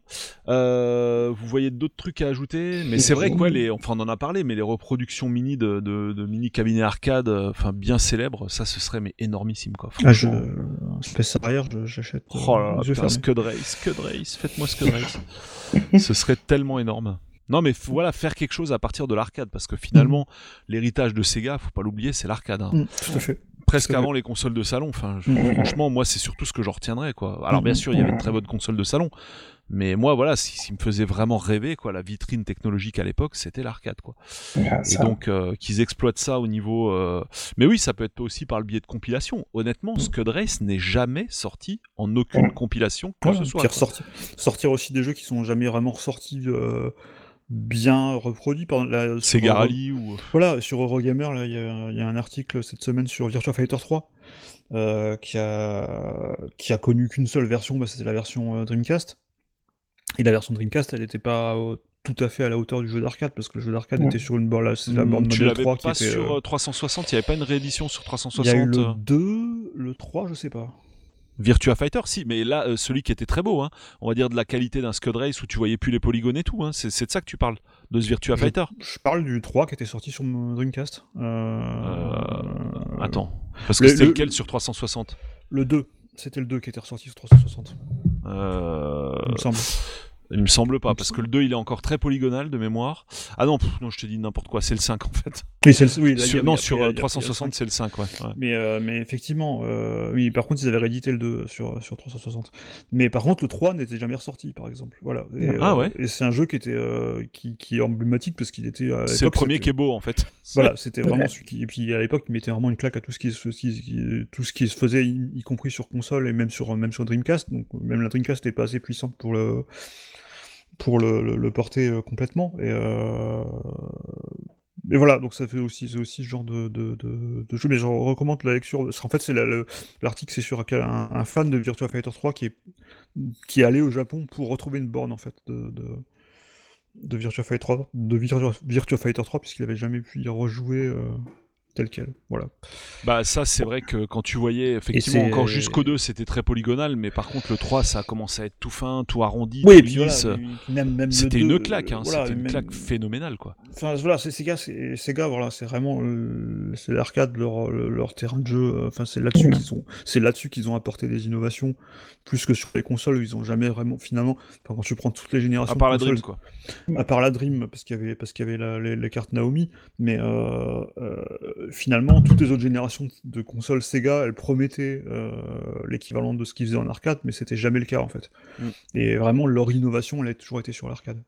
euh, vous voyez d'autres trucs à ajouter, mais c'est vrai que ouais, les, enfin on en a parlé, mais les reproductions mini de, de, de mini cabinets arcade, euh, enfin bien célèbres, ça ce serait mais énormissime quoi. Ah, je. Space Harrier, j'achète. euh, Oh là là, putain. Scud Race, Scud Race, faites-moi Scud Race. Ce serait tellement énorme. Non mais voilà, faire quelque chose à partir de l'arcade, parce que finalement, l'héritage de Sega, faut pas l'oublier, c'est l'arcade. hein. Mm, tout à fait. Presque avant les consoles de salon. Enfin, je- Mm. franchement, moi c'est surtout ce que j'en retiendrai quoi. Alors Mm. bien sûr, il y avait de très bonnes consoles de salon, mais moi voilà, ce qui me faisait vraiment rêver quoi, la vitrine technologique à l'époque, c'était l'arcade quoi. Ah, Et donc euh, qu'ils exploitent ça au niveau. euh, Mais oui, ça peut être aussi par le biais de compilation. Honnêtement, Mm. Scud Race n'est jamais sorti en aucune Mm. compilation que Ouais, ce soit. sortir aussi des jeux qui sont jamais vraiment ressortis euh, bien reproduits par la. Sega Rally ou. Voilà, sur Eurogamer, là, il y, a- il y a un article cette semaine sur Virtua Fighter 3 euh, qui, a, qui a connu qu'une seule version, bah, c'était la version euh, Dreamcast. Et la version Dreamcast, elle n'était pas euh, tout à fait à la hauteur du jeu d'arcade, parce que le jeu d'arcade Ouais. était sur une borne, là, c'est la borne Hmm, tu modèle l'avais 3 qui était. sur euh, euh, 360, il n'y avait pas une réédition sur Il 360 y a eu le euh, 2, le 3, je sais pas. Virtua Fighter, si, mais là, euh, celui qui était très beau, hein, on va dire de la qualité d'un Scud Race où tu voyais plus les polygones et tout, hein, c'est de ça que tu parles, de ce Virtua Je- Fighter. Je parle du 3 qui était sorti sur mon Dreamcast. Euh, Attends, parce que le- c'était le- lequel sur 360 Le 2. C'était le 2 qui était ressorti sur 360, euh... il me semble. Il me semble pas, parce que le 2 il est encore très polygonal de mémoire. Ah non, pff, non je te dis n'importe quoi, c'est le 5 en fait. Oui, c'est le, oui, là, Sur- a- non, sur il y a- euh, 360 c'est le 5, ouais. ouais. Mais, euh, mais effectivement, euh, oui, par contre, ils avaient réédité le 2 sur, sur 360. Mais par contre, le 3 n'était jamais ressorti, par exemple. Voilà. Et, Ah euh, ouais. Et c'est un jeu qui était euh, qui, qui est emblématique parce qu'il était. C'est le premier qui est beau en fait. Voilà, c'était vraiment celui qui. Et puis à l'époque, il mettait vraiment une claque à tout ce qui, se- qui- qui- tout ce qui se faisait, y, y compris sur console et même sur, même sur Dreamcast. Donc même la Dreamcast n'était pas assez puissante pour le pour le, porter euh, complètement. Et euh, Mais voilà, donc ça fait aussi, aussi ce genre de, de, jeu. Mais je recommande la lecture. Parce qu'en fait, c'est la- le- l'article, c'est sur un, un- fan de Virtua Fighter 3 qui est, qui est allé au Japon pour retrouver une borne en fait de, de, Virtua Fighter 3, de Virtua, Virtua Fighter 3, puisqu'il avait jamais pu y rejouer euh, tel quel. Voilà. Bah ça c'est vrai que quand tu voyais effectivement encore jusqu'au 2 c'était très polygonal mais par contre le 3 ça a commencé à être tout fin, tout arrondi, Oui, et puis lisse. même, même C'était 2, une euh, claque, hein, voilà, c'était une même- claque phénoménale quoi. Enfin voilà, c'est Sega, c'est Sega, voilà, c'est vraiment euh, c'est l'arcade leur, leur terrain de jeu. euh, Enfin c'est là-dessus qu'ils ont, c'est là-dessus qu'ils ont apporté des innovations plus que sur les consoles. Ils ont jamais vraiment finalement. enfin, quand tu prends toutes les générations, À part la consoles, Dream quoi. à part la Dream parce qu'il y avait parce qu'il y avait la- les, les cartes Naomi, mais euh, euh, finalement toutes les autres générations de consoles Sega, elles promettaient euh, l'équivalent de ce qu'ils faisaient en arcade, mais c'était jamais le cas en fait. Mm. Et vraiment leur innovation, elle a toujours été sur l'arcade.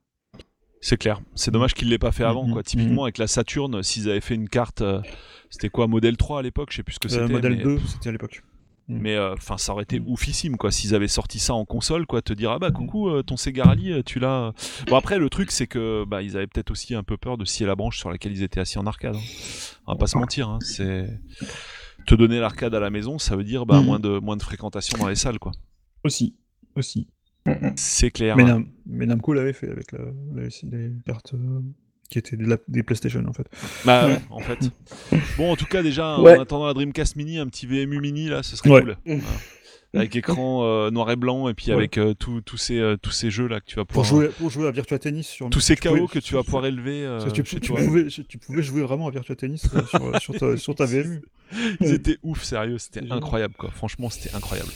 C'est clair. C'est dommage qu'il l'ait pas fait avant Mhm, quoi. Typiquement avec la Saturn, s'ils avaient fait une carte euh, c'était quoi modèle 3 à l'époque, je sais plus ce que Euh, c'était modèle mais... 2, c'était à l'époque. Mais enfin, ça aurait été Mm. oufissime quoi s'ils avaient sorti ça en console quoi, te dire ah bah coucou euh, ton Sega Rally, euh, tu l'as. Bon après le truc c'est que bah ils avaient peut-être aussi un peu peur de scier la branche sur laquelle ils étaient assis en arcade. hein. On va pas se mentir, hein, c'est te donner l'arcade à la maison, ça veut dire bah moins de moins de fréquentation dans les salles quoi. Aussi, aussi. C'est clair. Mais, Nam- mais Namco l'avait fait avec la, la- les cartes euh, qui étaient de la- des PlayStation en fait. Bah ouais, en fait. Bon en tout cas déjà Ouais. en attendant la Dreamcast Mini, un petit VMU Mini là, ce serait Ouais. cool. Voilà. Avec écran euh, noir et blanc et puis Ouais. avec euh, tous tous ces euh, tous ces jeux là que tu vas Pour pouvoir jouer, pour jouer à Virtua Tennis sur tous ces KO que tu vas pouvoir élever euh, tu, pouvais, tu pouvais jouer vraiment à Virtua Tennis euh, sur, sur ta, sur ta VMU. Ils étaient ouf, sérieux, c'était incroyable quoi. Franchement, c'était incroyable.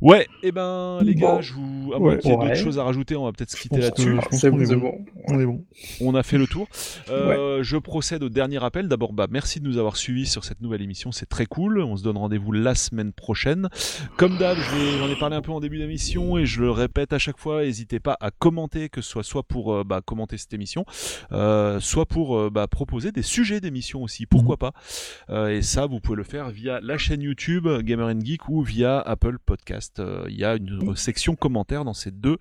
Ouais, et ben les gars, Bon. je vous à moins Ouais. qu'il y ait Ouais. d'autres choses à rajouter, on va peut-être se quitter là-dessus. pense C'est bon, bon. bon. On est bon. On a fait le tour. Euh, Je procède au dernier appel. D'abord, bah, merci de nous avoir suivis sur cette nouvelle émission, c'est très cool. On se donne rendez-vous la semaine prochaine. Comme d'hab, je vais- j'en ai parlé un peu en début d'émission et je le répète à chaque fois, n'hésitez pas à commenter, que ce soit soit pour euh, bah, commenter cette émission, euh, soit pour euh, bah, proposer des sujets d'émission aussi, pourquoi pas? Euh, et ça, vous pouvez le faire via la chaîne YouTube Gamer Geek ou via Apple Podcast. Euh, Il y a une section commentaires dans ces deux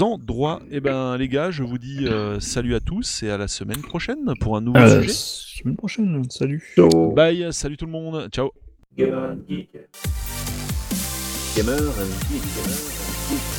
endroits. Et ben les gars, je vous dis euh, salut à tous et à la semaine prochaine pour un nouveau Euh, sujet. semaine prochaine, salut. Ciao. Bye, salut tout le monde, ciao. Gamer and Geek. Gamer and Geek. Gamer and Geek.